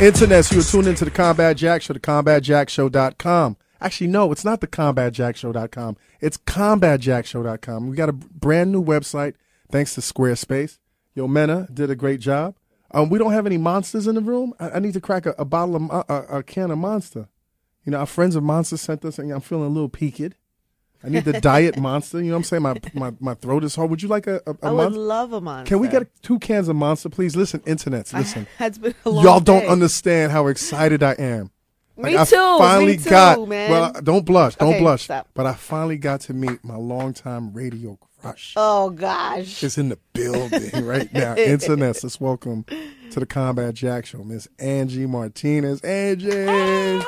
Internet, you are tuned into the Combat Jack Show, the combatjackshow.com. Actually, no, it's not the combatjackshow.com. It's combatjackshow.com. We got a brand new website thanks to Squarespace. Yo, Mena did a great job. Um, we don't have any monsters in the room. I, I need to crack a, a bottle of mo- a, a can of Monster. You know, our friends of Monster sent us, and I'm feeling a little peaked. I need the diet Monster. You know what I'm saying? My my, my throat is hard. Would you like a, a, a I would Monster? love a monster. Can we get two cans of Monster, please? Listen, internets, listen. It's been a long Y'all don't day. understand how excited I am. Me I too, me finally too, got. man. Well, don't blush. Don't Okay, blush. stop. But I finally got to meet my longtime radio crush. Oh gosh. Is in the building right now. Internets, let's welcome to the Combat Jack Show, Miss Angie Martinez. Angie.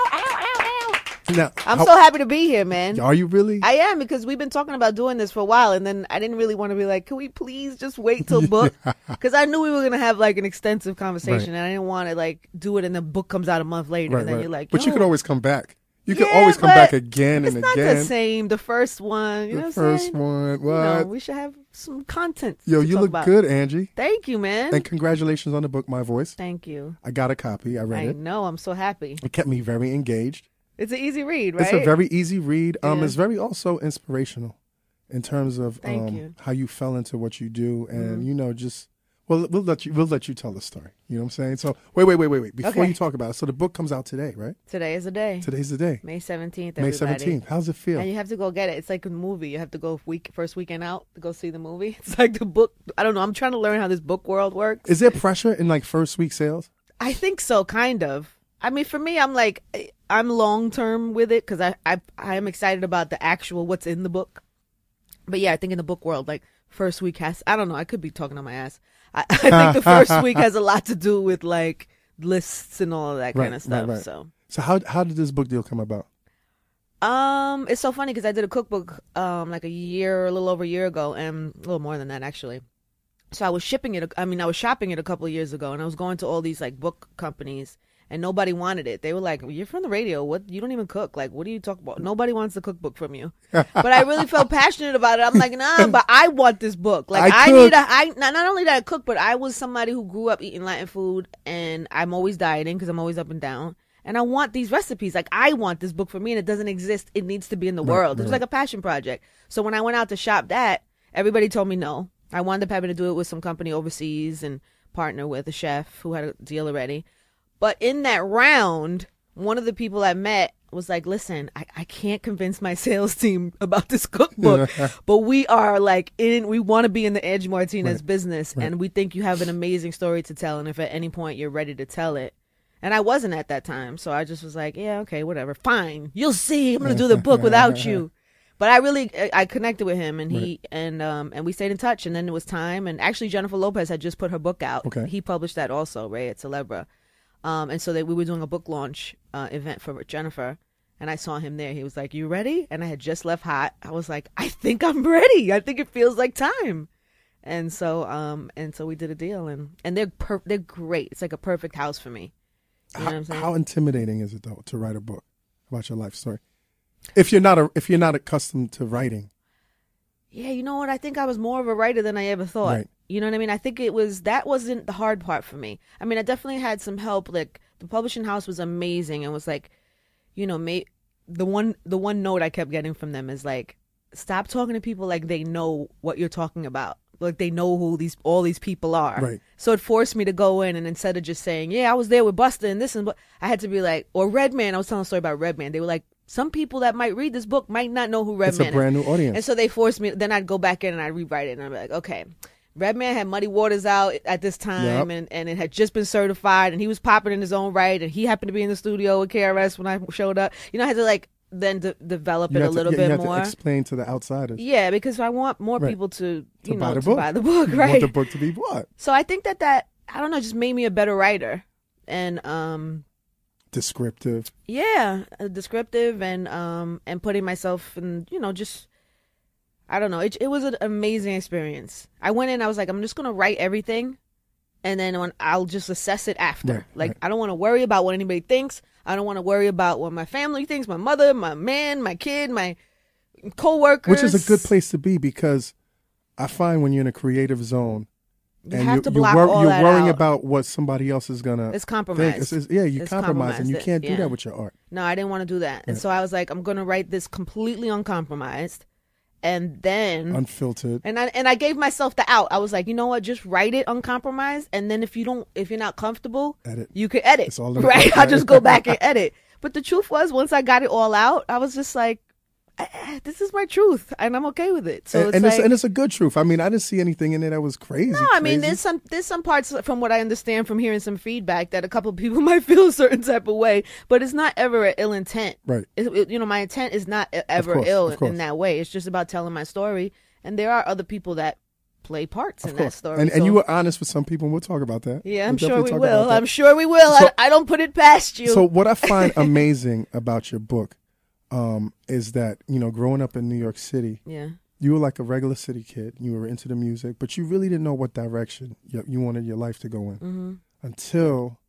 Now, I'm how- so happy to be here, man. Are you really? I am because we've been talking about doing this for a while, and then I didn't really want to be like, "Can we please just wait till book?" Because I knew we were gonna have like an extensive conversation, Right. and I didn't want to like do it, and the book comes out a month later, right, and then right. you're like, but you "Yo, could always come back. You could yeah, always come back again and again. It's not the same. The first one, you know The what I'm first saying? one. You know, we should have some content. Yo, you look about. good, Angie. Thank you, man. And congratulations on the book, My Voice. Thank you. I got a copy. I read I it. know. I'm so happy. It kept me very engaged. It's an easy read, right? It's a very easy read. Um, Yeah. it's very also inspirational in terms of um, you. Mm-hmm. how you fell into what you do, and you know, just well, we'll let you we'll let you tell the story. You know what I'm saying? So wait, wait, wait, wait, wait. Before Okay. you talk about it, so the book comes out today, right? Today is the day. Today's the day, May 17th. May everybody. 17th. How's it feel? And you have to go get it. It's like a movie. You have to go week first weekend out to go see the movie. It's like the book. I don't know. I'm trying to learn how this book world works. Is there pressure in like first week sales? I think so, kind of. I mean, for me, I'm like, I'm long term with it because I, I, I am excited about the actual what's in the book. But yeah, I think in the book world, like first week has, I don't know, I could be talking on my ass. I, I think the first week has a lot to do with like lists and all of that Right, kind of stuff. right, right. So, So how how did this book deal come about? um, it's so funny because I did a cookbook, um, like a year, a little over a year ago, and a little more than that actually. So I was shipping it. I mean, I was shopping it a couple of years ago, and I was going to all these like book companies, and nobody wanted it. They were like, "You're from the radio. What? You don't even cook. Like, what do you talk about? Nobody wants the cookbook from you." but I really felt passionate about it. I'm like, "Nah, but I want this book. Like, I I, need a. I not, not only that I cook, but I was somebody who grew up eating Latin food, and I'm always dieting because I'm always up and down." And I want these recipes. Like I want this book for me, and it doesn't exist. It needs to be in the world. It was right. like a passion project. So when I went out to shop that, everybody told me no. I wound up having to do it with some company overseas and partner with a chef who had a deal already. But in that round, one of the people I met was like, listen, I, I can't convince my sales team about this cookbook, but we are like in, we want to be in the Angie Martinez business and we think you have an amazing story to tell. And if at any point you're ready to tell it, and I wasn't at that time. So I just was like, yeah, okay, whatever. Fine. You'll see. I'm going to do the book without you. But I really I- connected with him and he and um and we stayed in touch and then it was time and actually Jennifer Lopez had just put her book out. Okay. He published that also, right, at Celebra. Um and so that we were doing a book launch uh, event for Jennifer and I saw him there. He was like, "You ready?" And I had just left hot. I was like, "I think I'm ready. I think it feels like time." And so um and so we did a deal and and they're per- they're great. It's like a perfect house for me. You know what How, I'm saying? how intimidating is it though to write a book about your life story? If you're not a, if you're not accustomed to writing, Yeah, you know what? I think I was more of a writer than I ever thought. Right. You know what I mean? I think it was that wasn't the hard part for me. I mean, I definitely had some help. Like the publishing house was amazing and was like, you know, may, the one the one note I kept getting from them is like, stop talking to people like they know what you're talking about. Like they know who these all these people are. Right. So it forced me to go in and instead of just saying, "Yeah, I was there with Busta and this and what," I had to be like, or Redman. I was telling a story about Redman. They were like, some people that might read this book might not know who Redman it's a is. brand new audience. And so they forced me. Then I'd go back in and I'd rewrite it, and I'd be like, okay. Redman had Muddy Waters out at this time, Yep. and, and it had just been certified, and he was popping in his own right, and he happened to be in the studio with KRS when I showed up. You know, I had to like then de- develop you it a to, little yeah, you bit more. to explain to the outsiders. yeah, because I want more Right. people to you To know buy the to book. buy the book, right? want the book to be what? So I think that that I don't know just made me a better writer, and um Descriptive. yeah uh, descriptive and um and putting myself in you know just i don't know it, it was an amazing experience i went in i was like i'm just gonna write everything and then when i'll just assess it after Right, like right. i don't want to worry about what anybody thinks i don't want to worry about what my family thinks my mother my man my kid my co-workers Which is a good place to be because I find when you're in a creative zone, You and have you're, to you're block wor- all you're that worrying out. about what somebody else is gonna It's think. compromised. It's, it's- yeah, you It's compromise, and you can't do yeah. that with your art. No, I didn't want to do that. And so I was like, I'm going to write this completely uncompromised. And then Unfiltered. and I and I gave myself the out. I was like, you know what? Just write it uncompromised and then if you don't if you're not comfortable, Edit. you could edit. It's all right? I just go back and edit. But the truth was once I got it all out, I was just like this is my truth and I'm okay with it. So and, it's and like it's and it's a good truth. I mean, I didn't see anything in it that was crazy. no, I mean, crazy. there's some there's some parts from what I understand from hearing some feedback that a couple of people might feel a certain type of way, but it's not ever an ill intent. Right. It, you know, my intent is not ever course, ill in that way. It's just about telling my story, and there are other people that play parts in that story. And, and you were honest with some people, and we'll talk about that. yeah, We'll I'm sure we will. I'm sure we will. So- I, I don't put it past you. So what I find amazing about your book um, is that you know, growing up in New York City, yeah, you were like a regular city kid. You were into the music, but you really didn't know what direction you, you wanted your life to go in hmm until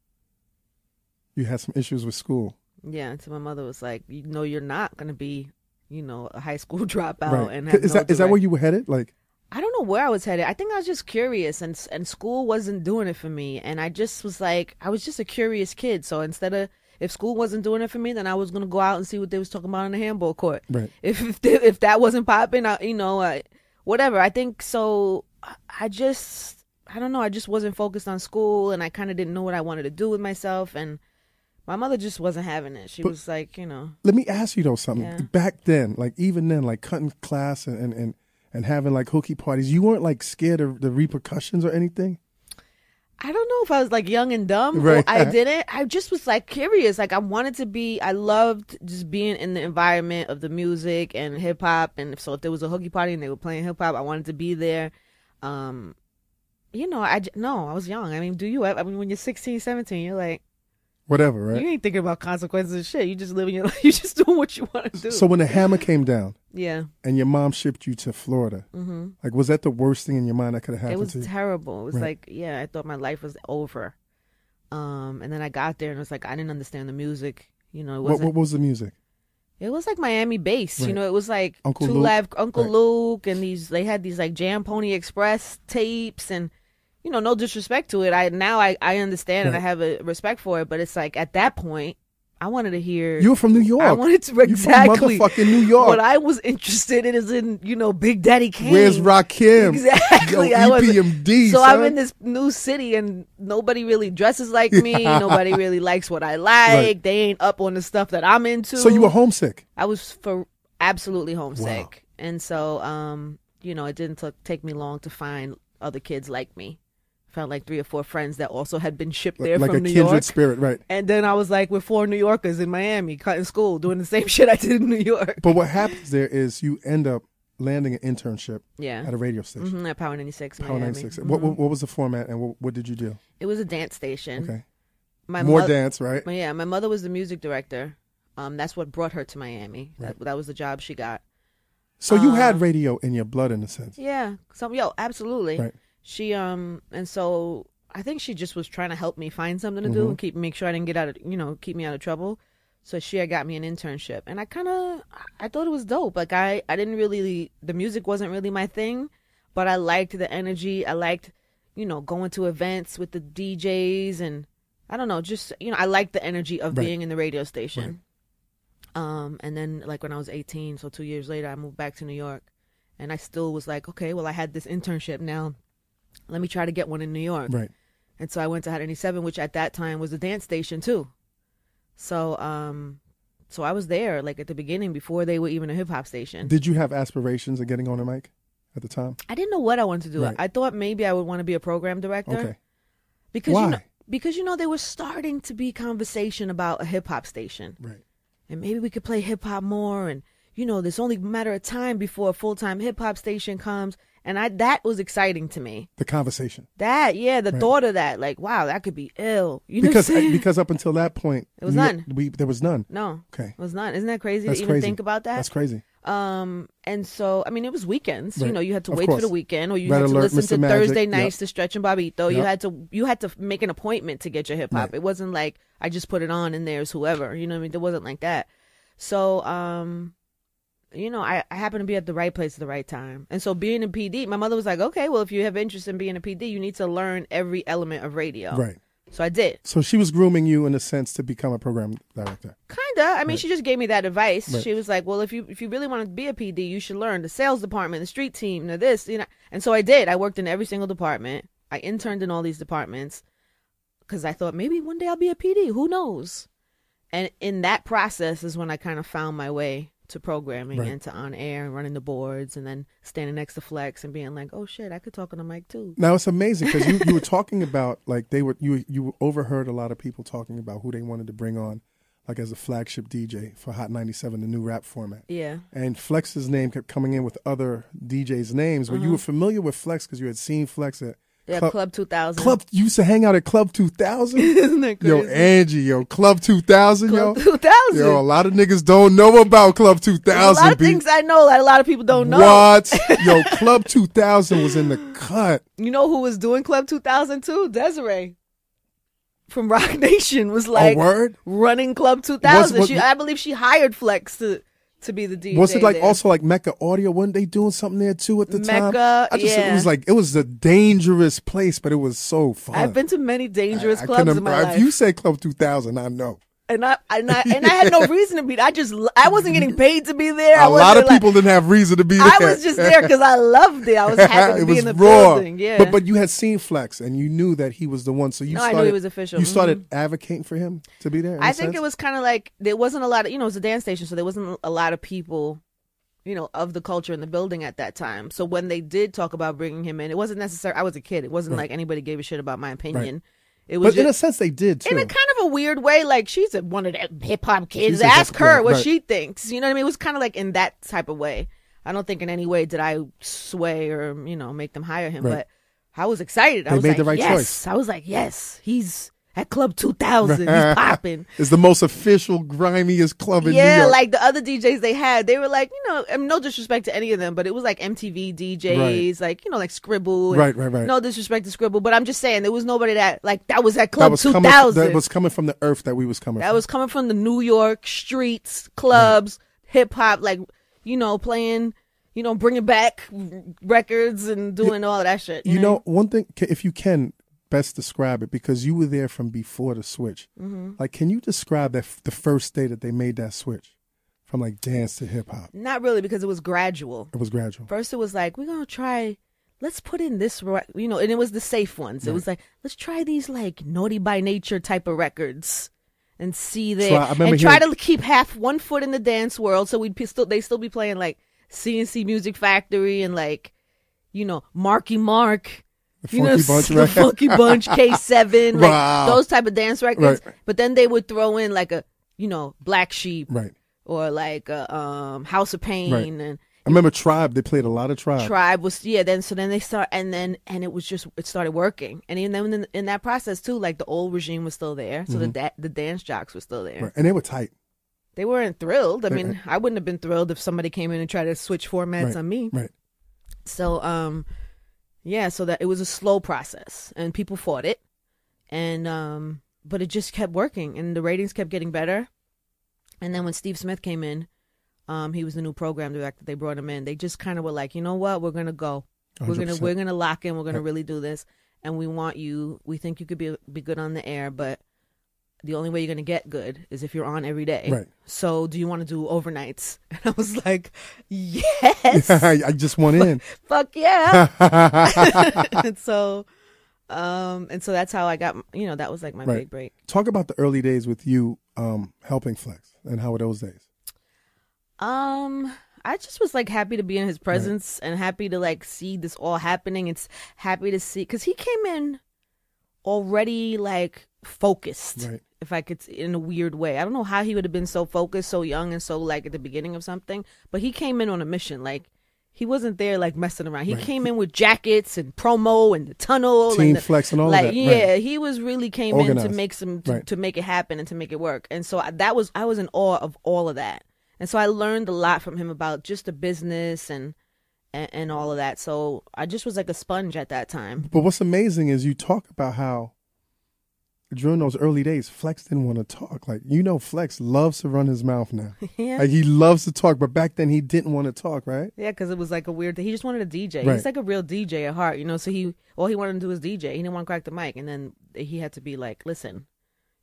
you had some issues with school. yeah. Until my mother was like, "You know, you're not gonna be, you know, a high school dropout." right? And Is no that is that where you were headed? Like, I don't know where I was headed. I think I was just curious, and and school wasn't doing it for me. And I just was like, I was just a curious kid. So instead of if school wasn't doing it for me, then I was gonna go out and see what they was talking about on the handball court. right? If if, they- if that wasn't popping, I, you know, I, whatever. I think so. I- just I don't know. I just wasn't focused on school, and I kind of didn't know what I wanted to do with myself. And my mother just wasn't having it. She But- was like, you know, Let me ask you though something. Yeah. Back then, like even then, like cutting class and, and, and, and having like hooky parties, you weren't like scared of the repercussions or anything. I don't know if I was like young and dumb. Right. I didn't. I just was like curious. Like I wanted to be. I loved just being in the environment of the music and hip hop. And so if there was a hooky party and they were playing hip hop, I wanted to be there. Um, you know, I no, I was young. I mean, do you? I mean, when you're 16, 17, you're like, Whatever, right? you ain't thinking about consequences and shit. You just living your life. You just doing what you want to do. So when the hammer came down yeah. and your mom shipped you to Florida, hmm like was that the worst thing in your mind that could have happened? It was to you? terrible. It was Right. like, yeah, I thought my life was over. Um, and then I got there and it was like I didn't understand the music. You know, it What, wasn't. what was the music? It was like Miami bass. You know, it was like Uncle Two Luke? Live Uncle Right. Luke and these they had these like Jam Pony Express tapes and you know, no disrespect to it. I now I, I understand and I have a respect for it, but it's like at that point I wanted to hear You were from New York. I wanted to exactly. You're from motherfucking New York. What I was interested in is in, you know, Big Daddy Kane. Where's Rakim? Exactly. Yo, EPMD. so son. I'm in this new city and nobody really dresses like me. nobody really likes what I like. Right. They ain't up on the stuff that I'm into. So you were homesick. I was for absolutely homesick. And so um, you know, it didn't t- take me long to find other kids like me. Found like three or four friends that also had been shipped there like from a New kindred York. spirit, right? And then I was like with four New Yorkers in Miami, cutting school, doing the same shit I did in New York. But what happens there is you end up landing an internship Yeah. at a radio station. hmm at Power 96 Power Miami. 96. What, Mhm. what, what was the format and what, what did you do? It was a dance station. Okay. My More mo- dance, right? Yeah, my mother was the music director. Um, that's what brought her to Miami. Right. That, that was the job she got. So you Uh, had radio in your blood in a sense. Yeah, some yo, absolutely. Right. She um, and so I think she just was trying to help me find something to do Mhm. and keep make sure I didn't get out of you know keep me out of trouble. So she had got me an internship, and I kind of I thought it was dope. Like I I didn't really the music wasn't really my thing, but I liked the energy. I liked you know going to events with the DJs and I don't know just you know I liked the energy of Right. being in the radio station. Um, and then like when I was 18, so two years later, I moved back to New York, and I still was like, okay, well I had this internship now, let me try to get one in New York. Right. And so I went to Hot 97, which at that time was a dance station too. So um, so I was there like at the beginning before they were even a hip hop station. Did you have aspirations of getting on a mic at the time? I didn't know what I wanted to do. Right. I thought maybe I would want to be a program director Okay. because Why? you know because you know there was starting to be conversation about a hip hop station. Right. and maybe we could play hip hop more and you know there's only a matter of time before a full-time hip hop station comes and I that was exciting to me. The conversation. That yeah, the Right. thought of that like wow, that could be ill. You know Because because up until that point, It was none. We, there was none. no, Okay. it was none. Isn't that crazy That's to even crazy. think about that? That's crazy. Um, and so I mean, it was weekends. You know, you had to Of wait course. for the weekend, or you Red had to Alert, listen Mr. to Magic, Thursday yep. nights to Stretch and Bobbito. You Yep. had to you had to make an appointment to get your hip hop. Right. It wasn't like I just put it on and there's whoever. You know what I mean? There wasn't like that. So um, you know, I, I happened to be at the right place at the right time. And so being a PD, my mother was like, okay, well, if you have interest in being a PD, you need to learn every element of radio. Right. So I did. So she was grooming you in a sense to become a program director. Kinda. I mean, she just gave me that advice. Right. She was like, "Well, if you if you really want to be a PD, you should learn the sales department, the street team, the this, you know." And so I did. I worked in every single department. I interned in all these departments because I thought maybe one day I'll be a PD. Who knows? And in that process is when I kind of found my way to programming Right. and to on air and running the boards and then standing next to Flex and being like, "Oh shit, I could talk on the mic too." Now it's amazing because you, you were talking about like they were you you overheard a lot of people talking about who they wanted to bring on like as a flagship DJ for Hot 97, the new rap format. Yeah. And Flex's name kept coming in with other DJs' names, but you were familiar with Flex because you had seen Flex at Uh-huh. Yeah, Club- Club 2000. Club. You used to hang out at Club 2000. Isn't that crazy? yo, Angie, yo, Club 2000, Club yo. 2000. Yo, a lot of niggas don't know about Club 2000. a lot of B. things I know that a lot of people don't know. What? Yo, Club 2000 was in the cut. You know who was doing Club 2000 too? Desiree from Roc Nation was like word? running Club 2000. was- she, I believe she hired Flex to to be the DJ. Was it like there. also like Mecca Audio? Weren't they doing something there too at the time? Mecca, I just it was like it was a dangerous place, but it was so fun. I've been to many dangerous I- I clubs couldn't- in my if life, you say Club 2000, I know. And I and I and I had no reason to be. I just I wasn't getting paid to be there. A lot of like- people didn't have reason to be there. I was just there because I loved it. I was happy to it be was in the raw. building. Yeah, But but you had seen Flex and you knew that he was the one. So you No, I knew started, he was official. You started mm-hmm. advocating for him to be there. I think sense? it was kind of like there wasn't a lot of you know it was a dance station, so there wasn't a lot of people, you know, of the culture in the building at that time. So when they did talk about bringing him in, it wasn't necessary. I was a kid. It wasn't like anybody gave a shit about my opinion. It was But in a sense, they did too. in a kind of a weird way. Like she's one of the hip hop kids. She's Ask her what right. she thinks. You know what I mean? It was kind of like in that type of way. I don't think in any way did I sway or you know make them hire him, Right. but I was excited. I was made like, the right yes. choice. I was like, yes, he's at Club 2000. He's popping. It's the most official, grimiest club in New York. Yeah, like the other DJs they had, they were like, you know, and no disrespect to any of them, but it was like MTV DJs, like you know, like Scribble. Right, right, right. No disrespect to Scribble, but I'm just saying there was nobody that like that was at that Club was 2000. coming. That was coming from the earth that we was coming. That from. was coming from the New York streets, clubs, hip hop, like you know, playing, you know, bringing back records and doing all that shit. You know, one thing, if you can best describe it, because you were there from before the switch. Mm-hmm. Like, can you describe that f- the first day that they made that switch from like dance to hip hop? not really because it was gradual. It was gradual. First, it was like we're gonna try. Let's put in this, re- you know, and it was the safe ones. It was like let's try these like naughty by nature type of records and see there, Try- I remember and try hearing- to keep half one foot in the dance world. So we'd be still they still be playing like CNC Music Factory and like you know Marky Mark. The you know, Bunch the record. Funky Bunch, K Seven, like Wow. those type of dance records. Right. But then they would throw in like a, you know, Black Sheep Right. or like a, um, House of Pain Right. and I remember Tribe. They played a lot of Tribe. tribe was yeah then so then they start and then and it was just it started working and even then in, in that process too like the old regime was still there so the da- the dance jocks were still there Mm-hmm. Right. And they were tight. they weren't thrilled i Right, mean i wouldn't have been thrilled if somebody came in and tried to switch formats Right. on me Right. so um yeah so that it was a slow process and people fought it and um but it just kept working and the ratings kept getting better. And then when steve smith came in um he was the new program director they brought him in. They just kind of were like you know what? We're gonna go. We're gonna we're gonna lock in. We're gonna Right. really do this and we want you we think you could be be good on the air but the only way you're gonna get good is if you're on every day Right. so do you want to do overnights and i was like yes I, just want in. fuck yeah and so um and so that's how i got you know that was like my Right. big break Talk about the early days with you um, helping Flex and how were those days? um i just was like happy to be in his presence and happy to like see this all happening it's happy to see because he came in already like focused Right. If i could in a weird way i don't know how he would have been so focused so young and so like at the beginning of something but he came in on a mission like he wasn't there like messing around. He Right. came in with jackets and promo and the tunnel Team and the, Flex and all like that. yeah Right. he was really came in to make some to, Right. to make it happen and to make it work and so I- that was i was in awe of all of that and so i learned a lot from him about just the business and and, and all of that so i just was like a sponge at that time But what's amazing is you talk about how during those early days, Flex didn't want to talk. Like you know, Flex loves to run his mouth now. Yeah. Like he loves to talk, but back then he didn't want to talk, right? Yeah, because it was like a weird thing. He just wanted a DJ. Right. He's like a real DJ at heart, you know. So he all he wanted to do was DJ. He didn't want to crack the mic, and then he had to be like, "Listen,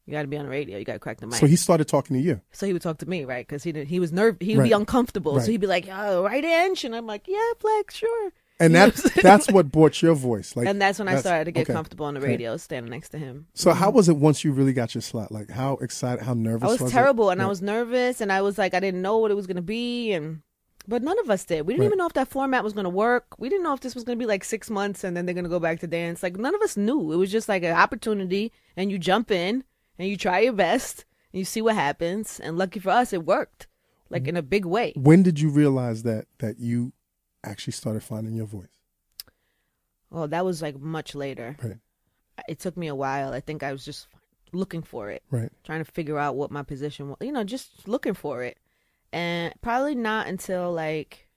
you got to be on the radio. You got to crack the mic." So he started talking to you. So he would talk to me, right? Because he did, he was nerve. He would be uncomfortable. Right. So he'd be like, "Oh, right, Ange," and I'm like, "Yeah, Flex, sure." And You know that what I'm saying? that's what brought your voice. Like and that's when I that's- started to get okay. comfortable on the Okay. radio, standing next to him. So how mm-hmm. was it once you really got your slot? Like how excited, how nervous I was, it? terrible, and I Right. was nervous, and I was like, I didn't know what it was going to be, and but none of us did. We didn't Right. even know if that format was going to work. We didn't know if this was going to be like six months, and then they're going to go back to dance. Like none of us knew. It was just like an opportunity, and you jump in, and you try your best, and you see what happens. And lucky for us, it worked, like in a big way. When did you realize that that you actually started finding your voice? Well, that was like much later. Right. It took me a while. I think I was just looking for it. Right. trying to figure out what my position was. You know, just looking for it, and probably not until like,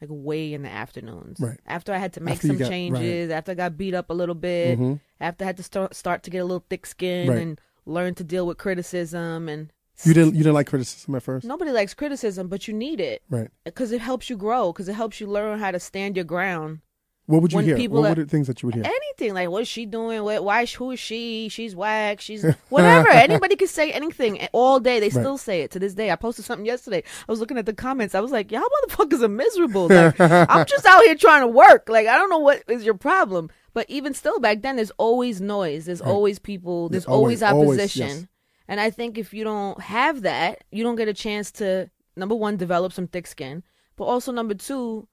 like way in the afternoons. Right. After I had to make After some got- changes. After I got beat up a little bit. mm-hmm. After I had to start start to get a little thick skin Right. and learn to deal with criticism. And You didn't you didn't like criticism at first? nobody likes criticism, but you need it. Right. because it helps you grow. Because it helps you learn how to stand your ground. What would you When hear? people What are- were the things that you would hear? anything like what is she doing? What why who is she? She's whack. She's whatever. Anybody can say anything all day. They still say it to this day. I posted something yesterday. I was looking at the comments. I was like y'all motherfuckers are miserable like i'm just out here trying to work. Like i don't know what is your problem but even still back then there's always noise. There's always people. There's always, always, always, opposition. yes. And i think if you don't have that you don't get a chance to number one develop some thick skin but also number two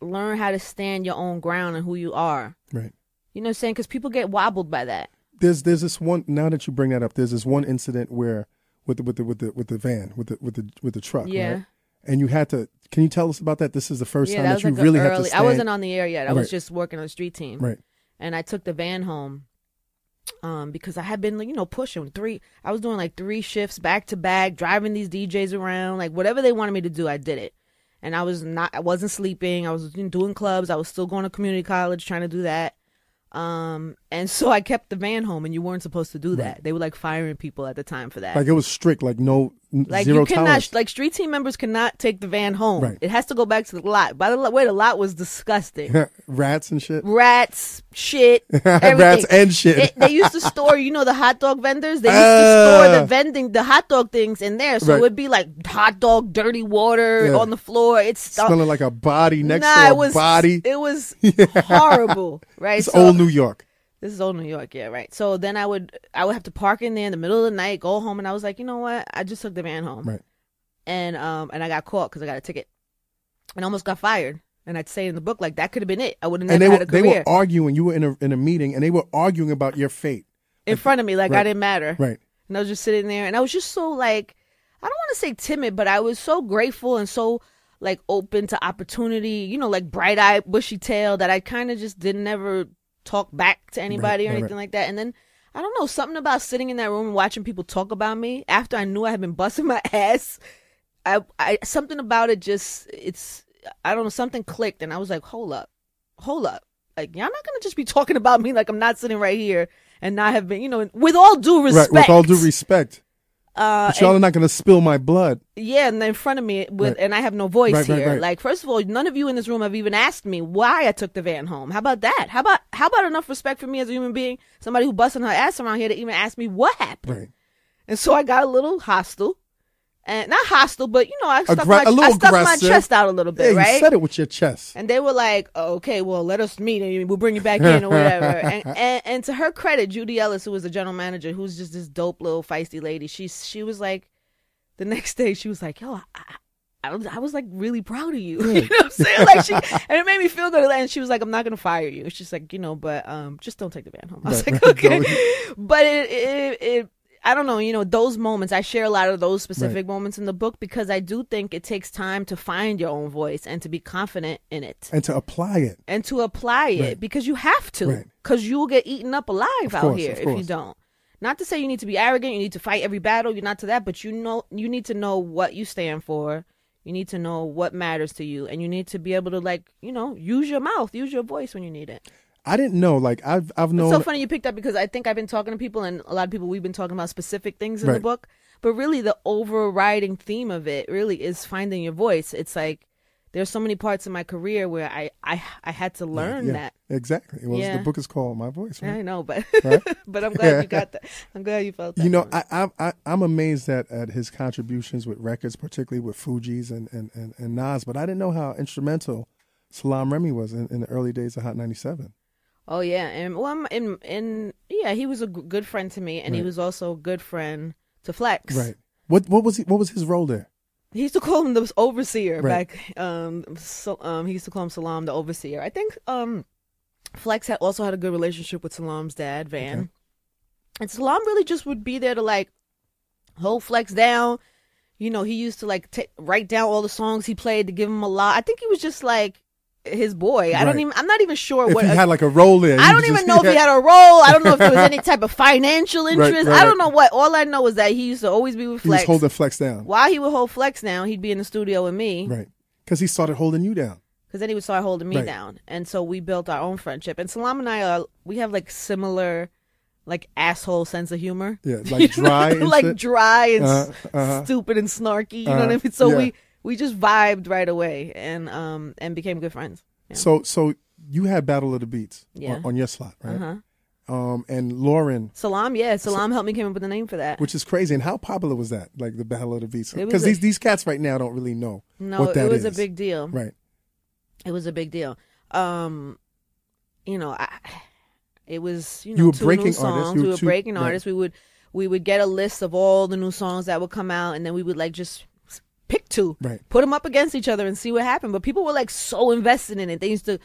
learn how to stand your own ground and who you are Right. you know what I'm saying? Because people get wobbled by that. There's there's this one now that you bring that up. There's this one incident where with the with the with the with the van with the with the with the truck. Yeah. Right? And you had to. Can you tell us about that? This is the first yeah, time that that, you like really had to stand. I wasn't on the air yet. I was just working on the street team. Right. And I took the van home. Um, because I had been, you know, pushing three. I was doing like three shifts back to back, driving these DJs around, like whatever they wanted me to do, I did it. And I was not, I wasn't sleeping. I was doing clubs. I was still going to community college, trying to do that. Um, and so I kept the van home, and you weren't supposed to do that. They were like firing people at the time for that. Like it was strict. Like no Like zero you cannot, tolerance. like street team members cannot take the van home. Right. It has to go back to the lot. By the way, the lot was disgusting. Rats and shit. Rats, shit, Rats and shit. It- they used to store, you know, the hot dog vendors. They used Ah. to store the vending, the hot dog things in there, so Right. it would be like hot dog, dirty water Yeah. on the floor. It's stuff. Smelling like a body next nah, to a it was body. It was horrible, right? It's So- old New York. This is old New York, yeah, right. So then I would I would have to park in there in the middle of the night, go home, and I was like, you know what? I just took the van home, Right. and um and I got caught because I got a ticket, and almost got fired. And I'd say in the book like that could have been it. I would have And never they had were a they were arguing. You were in a in a meeting, and they were arguing about your fate. in front of me like I didn't matter. Right. And I was just sitting there, and I was just so like I don't want to say timid, but I was so grateful and so like open to opportunity. You know, like bright eyed, bushy tail that I kind of just didn't ever talk back to anybody Right, or right, anything like that. And then I don't know something about sitting in that room and watching people talk about me after I knew I had been busting my ass. I, I something about it just it's I don't know something clicked and I was like, hold up, hold up, like y'all not gonna just be talking about me like I'm not sitting right here and not have been, you know, with all due respect. Right. With all due respect, uh, but y'all are not going to spill my blood. yeah, and in front of me with, Right. and I have no voice Right, here. right. Like, first of all, none of you in this room have even asked me why I took the van home. How about that? How about how about enough respect for me as a human being? Somebody who busting her ass around here to even ask me what happened. And so I got a little hostile, and not hostile, but you know, I stuck, Aggra- my, I stuck my chest out a little Yeah, bit, you right? said it with your chest. And they were like, oh, okay, well, let us meet and we'll bring you back in or whatever. and, and and to her credit, Judy Ellis, who was the general manager, who's just this dope little feisty lady, she she was like, the next day she was like, yo, I, I, I was, I was like really proud of you. you know what I'm saying? Like she, and it made me feel good. And she was like, I'm not gonna fire you. It's just like you know, but um, just don't take the van home. I was Right, like, okay. But it, it, it, I don't know. You know, those moments. I share a lot of those specific moments in the book because I do think it takes time to find your own voice and to be confident in it And to apply it. and to apply it because you have to Right. because you will get eaten up alive out here if you don't not to say you need to be arrogant you need to fight every battle you're not to that but you know you need to know what you stand for you need to know what matters to you and you need to be able to like you know use your mouth use your voice when you need it I didn't know. Like I've I've known. It's so funny you picked up because I think I've been talking to people and a lot of people we've been talking about specific things in the book, but really the overriding theme of it really is finding your voice. It's like there's so many parts of my career where I I, I had to learn yeah, that. exactly. Well, Yeah. the book is called My Voice. Right? I know, but Right? but I'm glad you got that. I'm glad you felt that. You know. I, I, I, I'm amazed at, at his contributions with records, particularly with Fugees and, and, and, and Nas, but I didn't know how instrumental Salaam Remi was in, in the early days of Hot 97. Oh yeah, and well, I'm- in in yeah, he was a g- good friend to me, and he Right. was also a good friend to Flex. Right. What what was he, what was his role there? He used to call him the overseer Right. back. Um, so, um, he used to call him Salaam the overseer. I think um, Flex had also had a good relationship with Salaam's dad, Van, and Salaam really just would be there to like hold Flex down. You know, he used to like ta write down all the songs he played to give him a lot. I think he was just like his boy. I don't even. I'm not even sure If what. he had like a role there. I don't even just- know if he had a role. I don't know if there was any type of financial interest. right, I don't know what. All I know is that he used to always be with He was Flex. holding Flex down. While he would hold Flex down, he'd be in the studio with me Right. Because he started holding you down. because then he would start holding me Right. down, and so we built our own friendship. And Salaam and I are we have like similar, like asshole sense of humor. Yeah, like dry and like dry and Uh-huh, uh-huh. stupid and snarky. You know Uh-huh, what I mean? So yeah. we we just vibed right away and um and became good friends. Yeah. So so you had Battle of the Beats Yeah. on, on your slot, right? Uh-huh. Um, and Lauren, Salaam, yeah, Salaam helped me come up with the name for that. which is crazy. And how popular was that? Like the Battle of the Beats? Because these these cats right now don't really know no, what that it was is. a big deal. right. It was a big deal. Um, you know, I, it was you know You were two breaking new artists. songs. You we were were two- breaking right. artists. We would we would get a list of all the new songs that would come out, and then we would like just pick two, Right. put them up against each other, and see what happened. But people were like so invested in it. They used to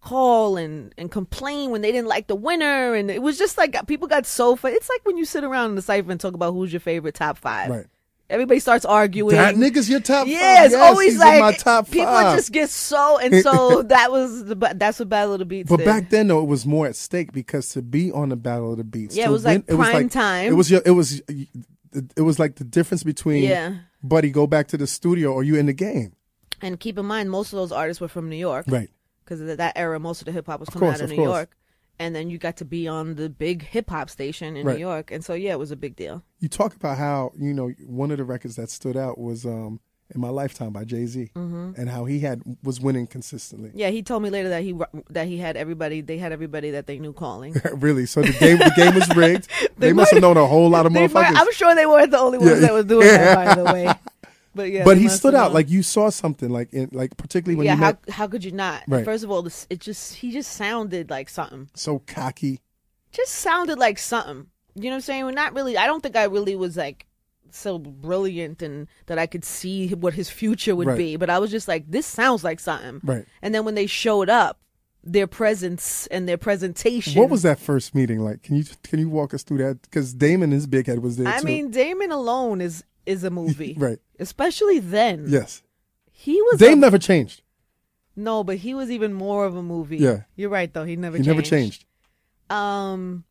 call and and complain when they didn't like the winner, and it was just like people got so. Fa- it's like when you sit around in the cipher and talk about who's your favorite top five. Right. Everybody starts arguing. That nigga's your top Yeah, five. it's Yes, always like my top people just get so and so that was the that's what Battle of the Beats. But did. back then, though, it was more at stake because to be on the Battle of the Beats, Yeah, it was like win- prime time. It was your, it was it was like the difference between Yeah. Buddy, go back to the studio or you in the game. and keep in mind most of those artists were from New York Right. because that era. Most of the hip hop was coming course, out of of New course. York, and then you got to be on the big hip hop station in Right. New York, and so yeah, it was a big deal. You talk about how you know one of the records that stood out was um in my lifetime by Jay Z, Mm-hmm. and how he had was winning consistently. Yeah, he told me later that he that he had everybody. They had everybody that they knew calling. really, so the game the game was rigged. they, They must have known a whole lot of motherfuckers. weren't- I'm sure they weren't the only ones Yeah. that was doing that, by the way. But yeah, but he stood out known. like you saw something like in like particularly when yeah. you How met how could you not? Right. First of all, this, it just he just sounded like something. so cocky. just sounded like something. You know what I'm saying? Well, not really. I don't think I really was like so brilliant and that I could see what his future would Right. be. But I was just like, this sounds like something. Right. And then when they showed up, their presence and their presentation. What was that first meeting like? Can you can you walk us through that? Because Damon, his big head, was there I too. mean, Damon alone is is a movie, right? Especially then. Yes. He was Dame a- never changed. no, but he was even more of a movie. Yeah. you're right though. He never He changed. never changed. um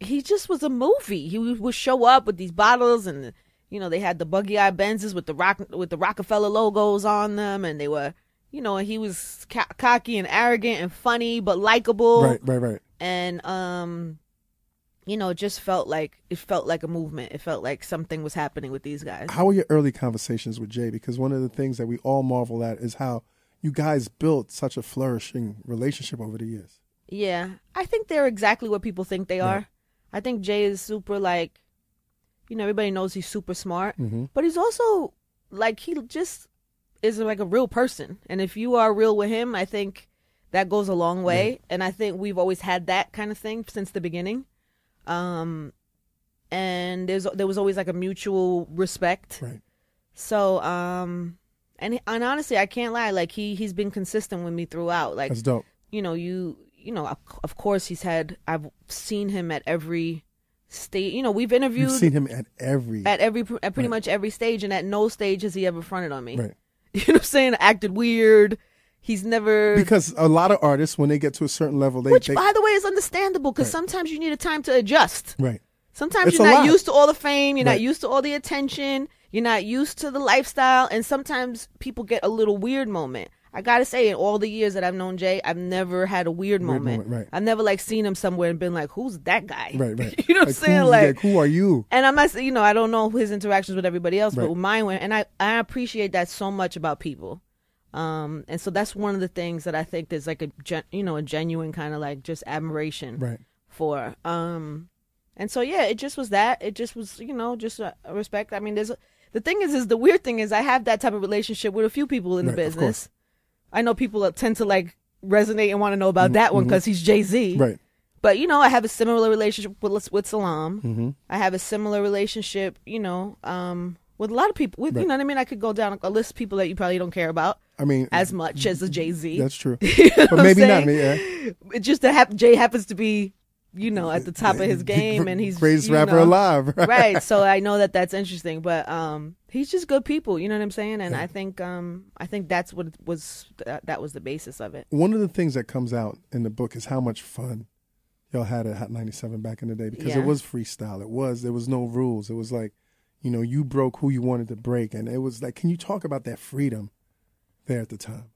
he just was a movie. He would, show up with these bottles and you know, they had the buggy eye Benzes with the rock with the Roc-A-Fella logos on them and they were you know, he was cocky and arrogant and funny but likable Right, right, right. and um you know, it just felt like it felt like a movement. It felt like something was happening with these guys. How were your early conversations with Jay? Because one of the things that we all marvel at is how you guys built such a flourishing relationship over the years. Yeah, I think they're exactly what people think they are. I think Jay is super like, you know, everybody knows he's super smart, Mm-hmm. but he's also like he just is like a real person. And if you are real with him, I think that goes a long way. And I think we've always had that kind of thing since the beginning. Um, and there's there was always like a mutual respect. Right. So um, and and honestly, I can't lie. Like he he's been consistent with me throughout. Like That's dope. you know, you you know, of, course he's had I've seen him at every stage. You know, we've interviewed You've seen him at every at every at pretty Right. much every stage and at no stage has he ever fronted on me. right. You know what I'm saying? Acted weird. He's never Because a lot of artists, when they get to a certain level, they, which they by the way is understandable because Right. sometimes you need a time to adjust. right. Sometimes It's you're not lot. used to all the fame, you're Right. not used to all the attention, you're not used to the lifestyle, and sometimes people get a little weird moment. I gotta say, in all the years that I've known Jay, I've never had a weird, moment. moment, right. I've never like seen him somewhere and been like, "Who's that guy?" Right, right. you know what I'm saying? who's- Like, who are you? and I'm not, you know, I don't know his interactions with everybody else, Right. but mine went, and I, I appreciate that so much about people. Um, and so that's one of the things that I think there's like a, gen, you know, a genuine kind of like just admiration Right. for. Um, and so yeah, it just was that. It just was, you know, just a, a respect. I mean, there's a, the thing is, is the weird thing is I have that type of relationship with a few people in the Right, of business. I know people that tend to like resonate and want to know about that one because he's Jay Z. Mm-hmm. Right. But you know, I have a similar relationship with with Salaam. Mm-hmm. I have a similar relationship, you know, um, with a lot of people. With you Right. know what I mean? I could go down a list of people that you probably don't care about I mean, as much as a Jay Z. that's true. But maybe not me. Yeah. It just that hap- Jay happens to be, you know, at the top of his game, and he's greatest rapper know, alive. right. So I know that that's interesting, but um, he's just good people. You know what I'm saying? And I think um, I think that's what was that, that was the basis of it. One of the things that comes out in the book is how much fun y'all had at Hot 97 back in the day because Yeah. it was freestyle. It was there was no rules. It was like, you know, you broke who you wanted to break, and it was like, can you talk about that freedom there at the time?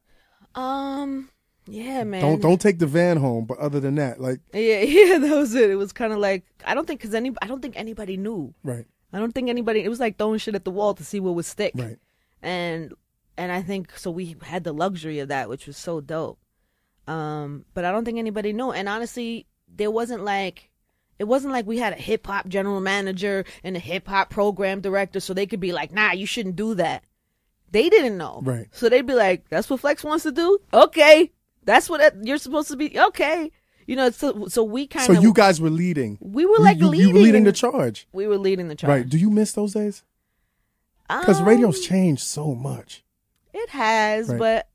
Um, yeah, man. Don't don't take the van home, but other than that, like, Yeah, yeah, that was it. It was kind of like I don't think because any I don't think anybody knew. right, I don't think anybody. It was like throwing shit at the wall to see what would stick. right, And and I think so. We had the luxury of that, which was so dope. Um, but I don't think anybody knew. And honestly, there wasn't like it wasn't like we had a hip hop general manager and a hip hop program director, so they could be like, "Nah, you shouldn't do that." They didn't know, Right. So they'd be like, "That's what Flex wants to do. Okay, that's what it- you're supposed to be. Okay." You know, so so we kind of. So you guys were leading. we were like you, you leading, were leading the charge, we were leading the charge. right? Do you miss those days? Because Um, radio's changed so much, It has, Right. but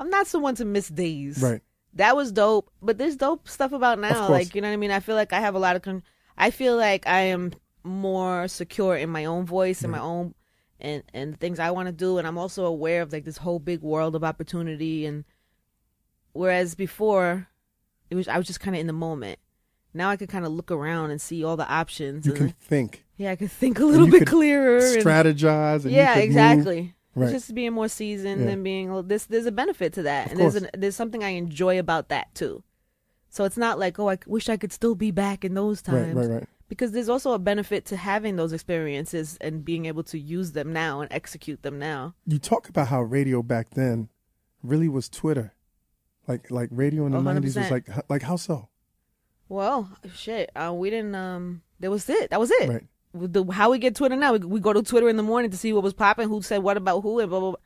I'm not someone to miss days. right? That was dope, but there's dope stuff about now. Like you know what I mean. I feel like I have a lot of. Con- I feel like I am more secure in my own voice and my own and and things I want to do, and I'm also aware of like this whole big world of opportunity. And whereas before, it was I was just kind of in the moment. Now I could kind of look around and see all the options. You and, can think, yeah, I could think a little bit clearer. strategize, and you yeah, could move. exactly. Right. Just being more seasoned Yeah. and being a- this. There's a benefit to that, Of and there's an, there's something I enjoy about that too. So it's not like oh, I wish I could still be back in those Right, times, right, right. because there's also a benefit to having those experiences and being able to use them now and execute them now. You talk about how radio back then really was Twitter, like like radio in the Oh, nineties was like like how so? Well, shit, uh, we didn't. Um, that was it. That was it. Right. The, how we get Twitter now? We, we go to Twitter in the morning to see what was popping, who said what about who, and blah blah. blah.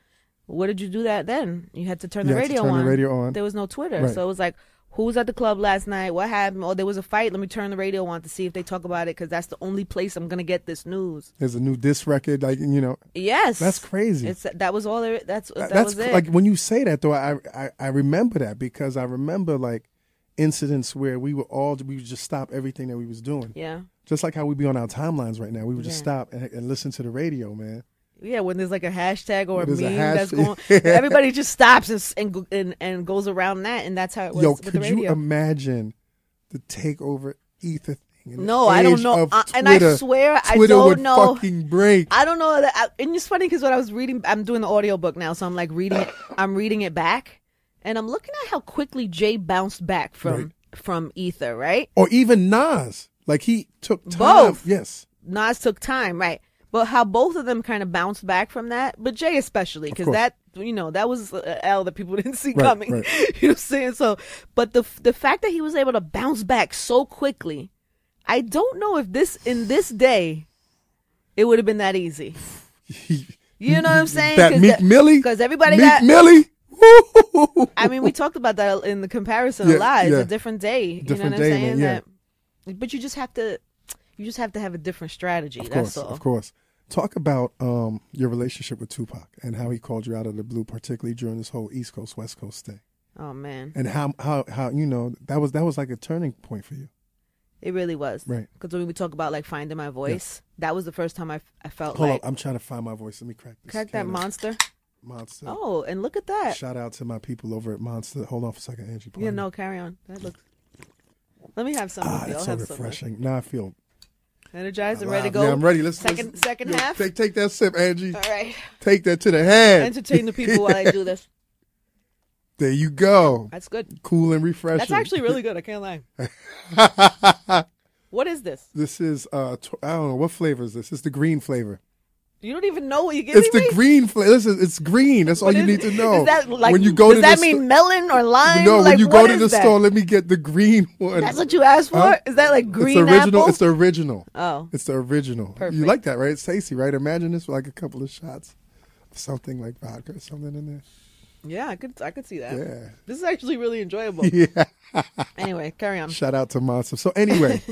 What did you do that then? You had to turn You the radio turn the on. radio on. There was no Twitter, Right. so it was like, who was at the club last night? What happened? Oh, there was a fight. Let me turn the radio on to see if they talk about it because that's the only place I'm gonna get this news. There's a new disc record, like you know, Yes, that's crazy. It's that was all there. That's that that's was it. like when you say that though, I, I I remember that because I remember like incidents where we were all we would just stop everything that we was doing, yeah, just like how we be on our timelines right now. We would just Yeah. stop and, and listen to the radio, man. Yeah. When there's like a hashtag or a When a meme that's going, everybody just stops and, and and and goes around that, and that's how it was Yo, with the could you imagine the takeover ether thing? in the No, I don't know. Uh, and I Twitter? swear I Twitter don't would know. fucking break. I don't know that, I, and it's funny because when I was reading, I'm doing the audiobook now, so I'm like reading it. I'm reading it back, and I'm looking at how quickly Jay bounced back from Right. from Ether. Right, or even Nas, like he took time. Both. Yes, Nas took time, right, but how both of them kind of bounced back from that, but Jay especially because that you know that was L that people didn't see Right, coming. right. you know what I'm saying? So, but the the fact that he was able to bounce back so quickly, I don't know if this in this day, it would have been that easy. You know what I'm saying? That Meek Millie, because everybody Meek got. Millie. I mean, we talked about that in the comparison Yeah, a lot. It's yeah. a different day. You Different know what day, I'm saying? man, yeah. That, but you just have to, you just have to have a different strategy. Of that's course, all. of course. Talk about um, your relationship with Tupac and how he called you out of the blue, particularly during this whole East Coast West Coast thing, Oh man, and how how how you know that was that was like a turning point for you. it really was. Right. Because when we talk about like finding my voice, that was the first time I, I felt Hold like up, I'm trying to find my voice. Let me crack this. crack that of monster. monster. Oh, and look at that. Shout out to my people over at Monster. Hold on for a second, Angie. Yeah, pardon. no, carry on. That looks. Let me have some. Ah, with you. that's I'll so refreshing. Now I feel Energized and ready to go. Yeah, I'm ready. Let's Second- let's- second yo, half? Take take that sip, Angie. All right. Take that to the head. Entertain the people while I do this. There you go. That's good. Cool and refreshing. That's actually really good. I can't lie. what is this? This is uh, I don't know what flavor is this. It's the green flavor. You don't even know what you're giving It's the me? green flavor. Listen, it's green. That's all What you need to know. Is that like when you go does to that the mean melon or lime? no, like, when you go to the that? store, let me get the green one. That's what you asked for? Huh? Is that like green it's the original. apple? It's the original. oh. It's the original. Perfect. You like that, right? It's tasty, right? Imagine this with like a couple of shots, something like vodka or something in there. Yeah, I could I could see that. Yeah. This is actually really enjoyable. Yeah. Anyway, carry on. Shout out to Monster. So anyway,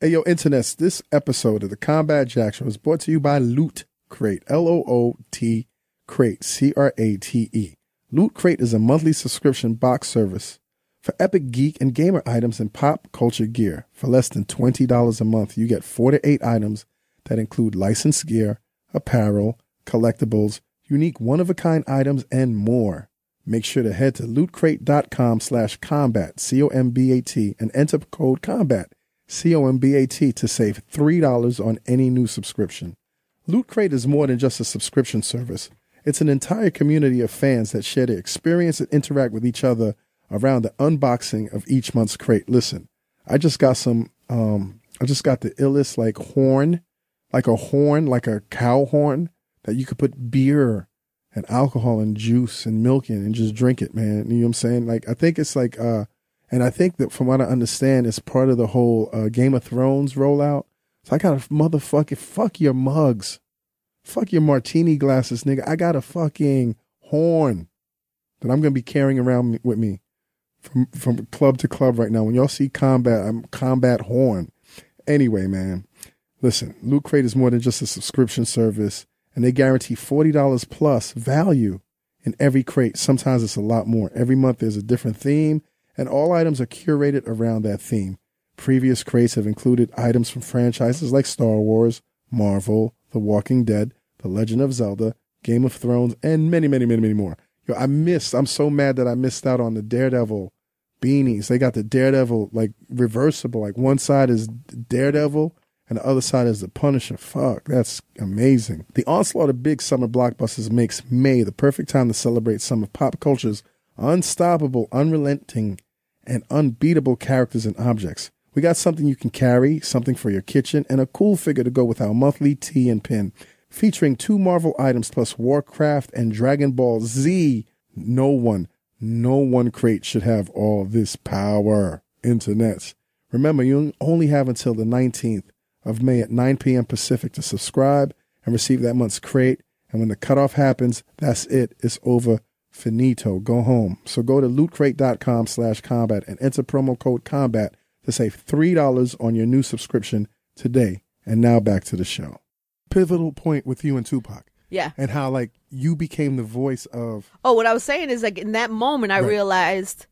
hey yo, internets. This episode of the Combat Jack Show was brought to you by Loot Crate. L O O T Crate. C R A T E. Loot Crate is a monthly subscription box service for epic geek and gamer items and pop culture gear. For less than twenty dollars a month, you get four to eight items that include licensed gear, apparel, collectibles, unique one-of-a-kind items, and more. Make sure to head to lootcrate.com slash combat, C-O-M-B-A-T, and enter code combat, C-O-M-B-A-T, to save $3 on any new subscription. Loot Crate is more than just a subscription service. It's an entire community of fans that share their experience and interact with each other around the unboxing of each month's crate. Listen, I just got some, um, I just got the illest like horn, like a horn, like a cow horn that you could put beer and alcohol and juice and milk in and just drink it, man. You know what I'm saying? Like, I think it's like, uh, and I think that from what I understand, it's part of the whole uh, Game of Thrones rollout. So I got a motherfucking fuck your mugs, fuck your martini glasses, nigga. I got a fucking horn that I'm gonna be carrying around with me from from club to club right now. When y'all see combat, I'm combat horn. Anyway, man, listen, Loot Crate is more than just a subscription service, and they guarantee forty dollars plus value in every crate. Sometimes it's a lot more. Every month there's a different theme, and all items are curated around that theme. Previous crates have included items from franchises like Star Wars, Marvel, The Walking Dead, The Legend of Zelda, Game of Thrones, and many, many, many, many more. Yo, I missed. I'm so mad that I missed out on the Daredevil beanies. They got the Daredevil like reversible. Like one side is Daredevil and the other side is the Punisher. Fuck, that's amazing. The onslaught of big summer blockbusters makes May the perfect time to celebrate some of pop culture's unstoppable, unrelenting, and unbeatable characters and objects. We got something you can carry, something for your kitchen, and a cool figure to go with our monthly tee and pin. Featuring two Marvel items plus Warcraft and Dragon Ball Z. No one, no one crate should have all this power. Internets. Remember, you only have until the 19th of May at 9 p.m. Pacific to subscribe and receive that month's crate. And when the cutoff happens, that's it. It's over. Finito. Go home. So go to lootcrate.com slash combat and enter promo code combat to save $3 on your new subscription today. And now back to the show. Pivotal point with you and Tupac Yeah. and how like you became the voice of Oh, what I was saying is like in that moment I Right. realized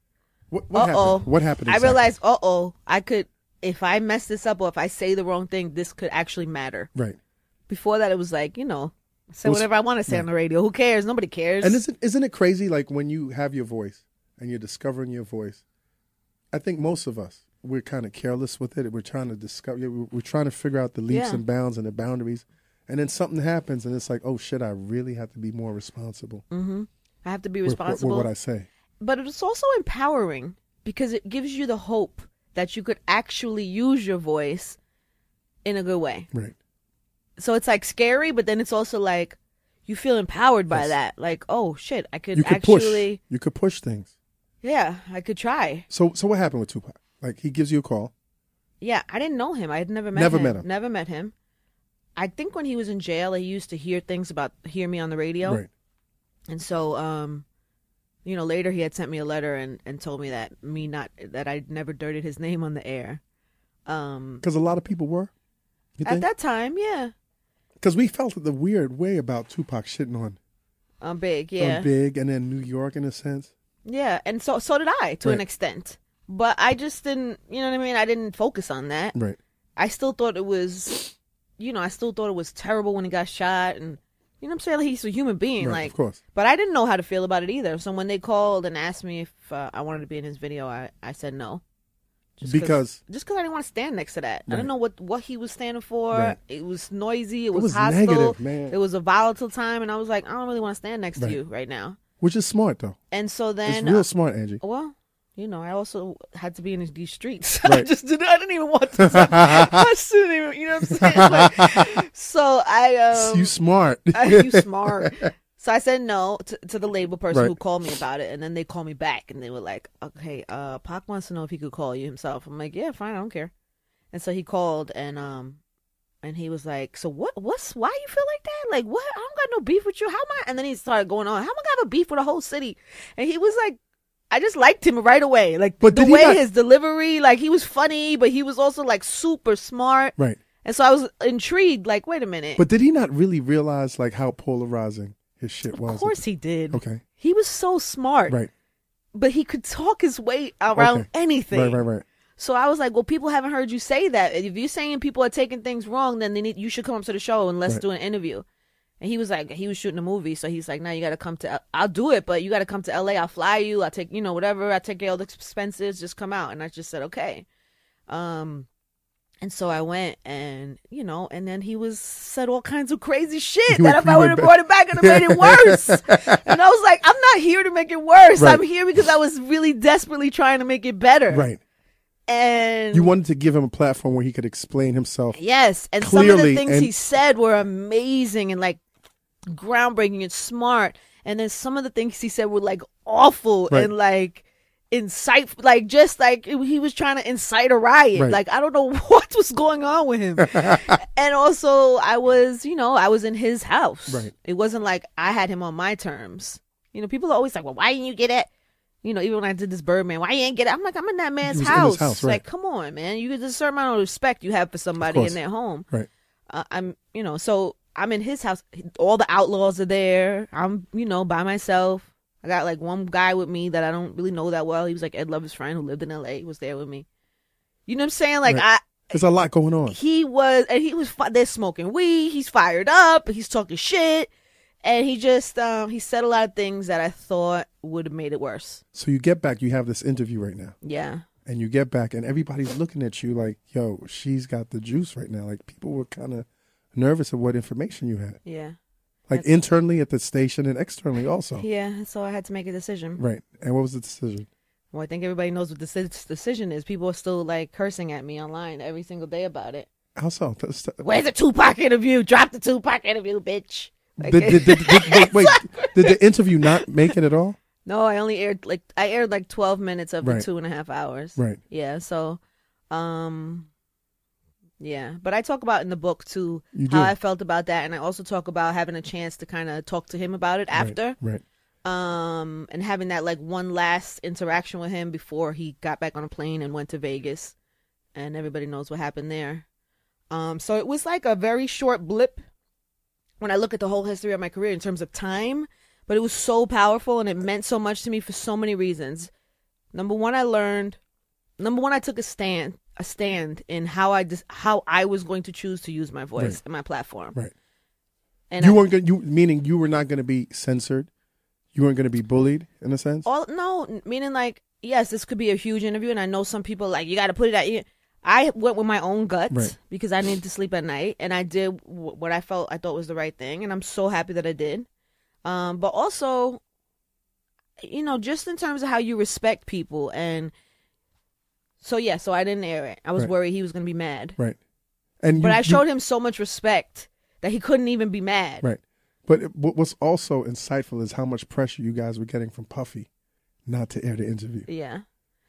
what, what uh oh. happened? What happened? I realized uh oh, I could if I mess this up or if I say the wrong thing, this could actually matter. right. Before that it was like, you know, say was- whatever I want to say on the radio. Who cares? Nobody cares. And isn't isn't it crazy? Like when you have your voice and you're discovering your voice, I think most of us we're kind of careless with it. We're trying to discover. We're, we're trying to figure out the leaps Yeah. and bounds and the boundaries, and then something happens, and it's like, oh shit, I really have to be more responsible mm-hmm. I have to be with- with, responsible. with what I say. but it's also empowering because it gives you the hope that you could actually use your voice in a good way. Right. So it's like scary, but then it's also like you feel empowered by Yes. that. Like, oh shit, I could, You could actually, push. You could push things. yeah, I could try. So so what happened with Tupac? Like he gives you a call. Yeah, I didn't know him. I had never met Never him. met him. Never met him. I think when he was in jail, he used to hear things about hear me on the radio, Right. and so um, you know, later he had sent me a letter and and told me that me not that I'd never dirted his name on the air. Um, Because a lot of people were. At that time, yeah, Because we felt the weird way about Tupac shitting on, I'm big, on yeah, Big and then New York in a sense. yeah, and so so did I to an extent, but I just didn't, you know what I mean? I didn't focus on that. Right. I still thought it was, you know, I still thought it was terrible when he got shot, and you know what I'm saying? Like, he's a human being, right. like of course. But I didn't know how to feel about it either. So when they called and asked me if uh, I wanted to be in his video, I, I said no. Just Because- just because I didn't want to stand next to that. I Right. didn't know what, what he was standing for. Right. It was noisy. It was, was hostile. negative, man. It was a volatile time, and I was like, I don't really want to stand next to you right now. which is smart though. And so then, it's real smart, Angie. well, you know, I also had to be in these streets. I just didn't. I didn't even want to. I didn't even. You know what I'm saying? Like, so I um. you smart. I- you smart. So I said no to, to the label person Right. who called me about it, and then they called me back, and they were like, "Okay, uh, Pac wants to know if he could call you himself." I'm like, "Yeah, fine, I don't care." And so he called, and um, and he was like, "So what? What's why you feel like that? Like what? I don't got no beef with you. How am I?" And then he started going on, "How am I gonna have a beef with a whole city?" And he was like. I just liked him right away. Like But the way not- his delivery, like he was funny, but he was also like super smart. right. And so I was intrigued, like, wait a minute. But did he not really realize like how polarizing his shit was? of course he did. Okay. He was so smart. Right. but he could talk his way around Okay. anything. Right. Right. Right. So I was like, well, people haven't heard you say that. If you're saying people are taking things wrong, then they need you should come up to the show and let's Right. do an interview. And he was like, he was shooting a movie, so he's like, now you got to come to. L- I'll do it, but you got to come to L.A. I'll fly you. I'll take you know whatever. I take care of the expenses. Just come out. And I just said okay. Um, and so I went, and you know, and then he was said all kinds of crazy shit You that went- if I would have brought it back, it'd have made it worse. and I was like, I'm not here to make it worse. Right. I'm here because I was really desperately trying to make it better. Right. And You wanted to give him a platform where he could explain himself. Yes, and some of Clearly, the things and- he said were amazing and like groundbreaking and smart. And then some of the things he said were like awful Right. and like insightful, like just like he was trying to incite a riot. Right. Like I don't know what was going on with him. and also, I was, you know, I was in his house. Right. It wasn't like I had him on my terms. You know, people are always like, "Well, why didn't you get it?" You know, even when I did this Birdman, why you ain't get it? I'm like, I'm in that man's was in his house. house, Like, come on, man. You get a certain amount of respect you have for somebody in their home. Right. Uh, I'm, you know, so I'm in his house. All the outlaws are there. I'm, you know, by myself. I got like one guy with me that I don't really know that well. He was like Ed Lover's friend who lived in L.A. He was there with me. You know what I'm saying? Like Right. There's a lot going on. He was, and he was. They're smoking weed. He's fired up. He's talking shit, and he just, um, he said a lot of things that I thought would have made it worse. So you get back, you have this interview right now, Yeah. and you get back, and everybody's looking at you like, "Yo, she's got the juice right now." Like people were kind of nervous of what information you had, Yeah. like That's- internally at the station and externally also. Yeah. So I had to make a decision. Right. And what was the decision? Well, I think everybody knows what the deci- decision is. People are still like cursing at me online every single day about it. How so? Where's the Tupac interview? Drop the Tupac interview, bitch. Like- Did, did, did, did- wait, wait, did the interview not make it at all? no, I only aired like I aired like twelve minutes of Right. the two and a half hours. Right. Yeah. So, um, yeah. But I talk about in the book too how I felt about that, and I also talk about having a chance to kind of talk to him about it after. Right. um and having that like one last interaction with him before he got back on a plane and went to Vegas and everybody knows what happened there um so it was like a very short blip when I look at the whole history of my career in terms of time but it was so powerful and it meant so much to me for so many reasons number 1 I learned number 1 I took a stand a stand in how I dis- how I was going to choose to use my voice Right. and my platform Right. and you I- weren't going. You meaning you were not going to be censored. You weren't going to be bullied in a sense. all no meaning like yes this could be a huge interview and i know some people like you got to put it at you i went with my own guts Right. because i needed to sleep at night and i did w- what i felt i thought was the right thing and i'm so happy that i did um but also you know just in terms of how you respect people and so yeah so i didn't air it i was Right. worried he was going to be mad Right. And but you, i you- showed him so much respect that he couldn't even be mad Right. But it- what was also insightful is how much pressure you guys were getting from Puffy not to air the interview. yeah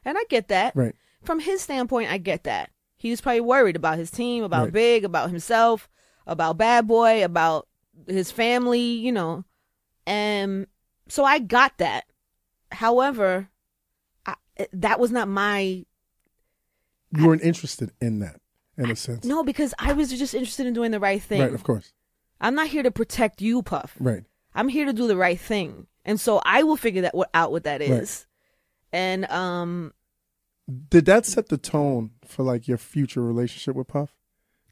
and i get that Right. from his standpoint, I get that. He was probably worried about his team, about Right. Big, about himself, about Bad Boy, about his family, you know. And so I got that. However, I, that was not my You weren't interested in that in a sense. no because I was just interested in doing the right thing. Right. Of course. I'm not here to protect you, Puff. Right. I'm here to do the right thing, and so I will figure that what out what that is. And um, Did that set the tone for like your future relationship with Puff?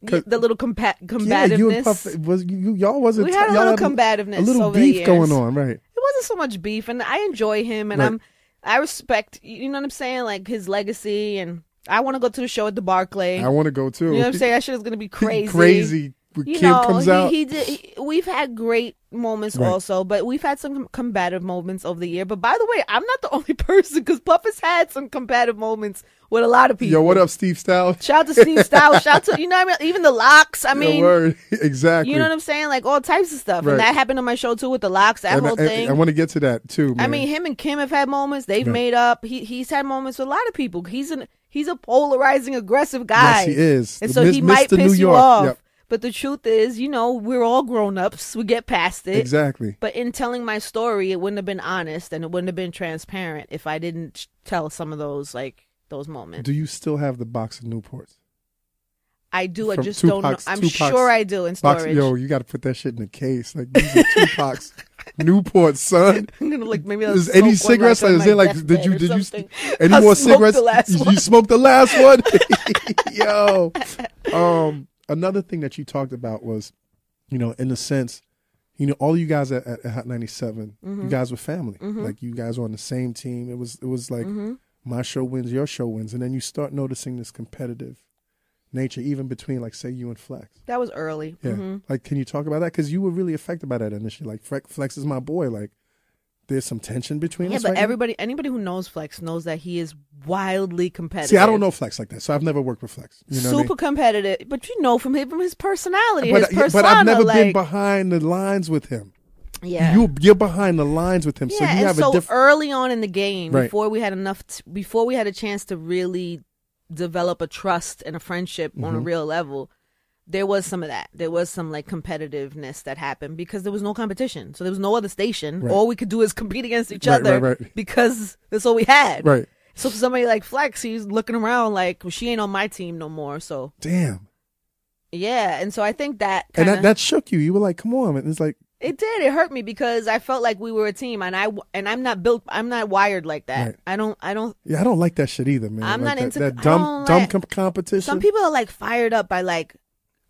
the little compa- Yeah, you and Puff was you, y'all wasn't we had a little combativeness. a little beef going on, right? it wasn't so much beef and i enjoy him and Right. i'm i respect you know what i'm saying like his legacy and i want to go to the show at the barclay I want to go too. you know what i'm saying that shit is gonna be crazy crazy you Kim know, comes he, out. he did. He, we've had great moments Right. also, but we've had some combative moments over the year. But by the way, I'm not the only person because Puff has had some combative moments with a lot of people. Yo, what up, Steve Stoute? Shout out to Steve Stoute. Shout out to you know what I mean. Even the LOX. I mean, word. exactly. you know what I'm saying? Like all types of stuff. Right. And that happened on my show too with the LOX. That and whole I, thing. I, want to get to that too. Man. I mean, him and Kim have had moments. They've Right. made up. He he's had moments with a lot of people. He's an he's a polarizing, aggressive guy. yes, he is. And The so Mis- he might Mr. piss New you off. Yep, But the truth is, you know, we're all grown ups. We get past it. exactly. But in telling my story, it wouldn't have been honest and it wouldn't have been transparent if I didn't tell some of those like those moments. Do you still have the box of Newports? I do. I From just don't know. I'm Tupac's sure I do in Box, storage. yo, you got to put that shit in a case. Like these are Tupac's Newport, son. I'm gonna like maybe I'll Is any cigarettes? like, is there like did you did you any I'll more smoke cigarettes? the last you, smoked the last one. Yo, um, another thing that you talked about was, you know, in a sense, you know, all you guys at, at Hot 97, Mm-hmm. you guys were family. Like you guys were on the same team. It was it was like Mm-hmm. my show wins, your show wins, and then you start noticing this competitive nature, even between like say you and Flex. That was early. Yeah. hmm Like, can you talk about that? Because you were really affected by that initially. Like, Flex, Flex is my boy. Like, there's some tension between Yeah, us. but right now. everybody, anybody who knows Flex knows that he is wildly competitive. See, I don't know Flex like that, so I've never worked with Flex. You know super I mean? competitive, but you know from him, from his personality, But, his persona. but I've never like, been behind the lines with him. yeah. You, you're behind the lines with him, yeah, so you have so a different. early on in the game, Right. before we had enough, t- before we had a chance to really develop a trust and a friendship on Mm-hmm. a real level, there was some of that. There was some like competitiveness that happened because there was no competition, so there was no other station. Right. All we could do is compete against each Right, other right, because that's all we had. Right. So for somebody like Flex, he's looking around like well, she ain't on my team no more. So Damn. yeah, and so I think that And kinda, that, that shook you. You were like, come on. And it's like, it did. It hurt me because I felt like we were a team, and I and I'm not built. I'm not wired like that. Right. I don't. I don't. yeah, I don't like that shit either, man. I'm Like not that, into- that dumb, dumb like- com- competition. Some people are like fired up by like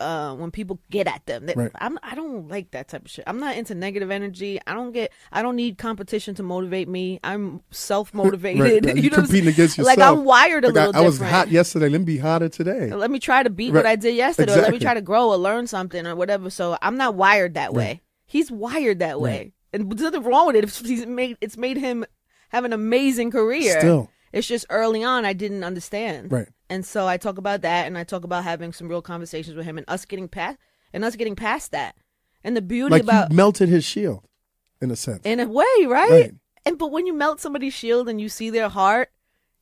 uh when people get at them. They- Right. I'm. I don't like that type of shit. I'm not into negative energy. I don't get. I don't need competition to motivate me. I'm self motivated. Right. You You're know, competing against Like. I'm wired a Like, I, little I was different. hot yesterday. Let me be hotter today. let me try to beat Right. what I did yesterday, or let me try to grow or learn something or whatever. So I'm not wired that way. He's wired that way, and there's nothing wrong with it. If he's made, it's made him have an amazing career. Still. it's just early on I didn't understand. Right. And so I talk about that, and I talk about having some real conversations with him, and us getting past, and us getting past that, and the beauty Like, about you melted his shield, in a sense. in a way, right? Right. And but when you melt somebody's shield and you see their heart,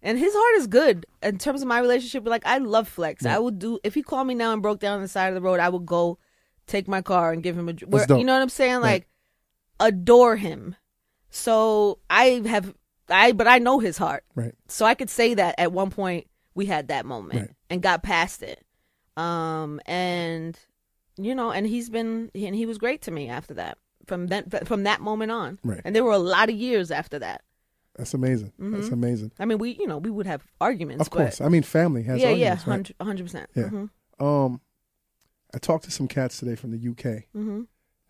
and his heart is good in terms of my relationship. Like I love Flex. I would do if he called me now and broke down on the side of the road. I would go take my car and give him a. Where, you know what I'm saying? Right. Like adore him. So I have I, but I know his heart. right. So I could say that at one point we had that moment Right. and got past it. Um, and you know, and he's been and he was great to me after that. From that from that moment on, Right. and there were a lot of years after that. That's amazing. That's amazing. I mean, we you know we would have arguments, Of course. I mean, family has Mm-hmm. yeah, yeah, arguments, right? hundred percent. Yeah. Mm-hmm. Um, I talked to some cats today from the UK, Mm-hmm.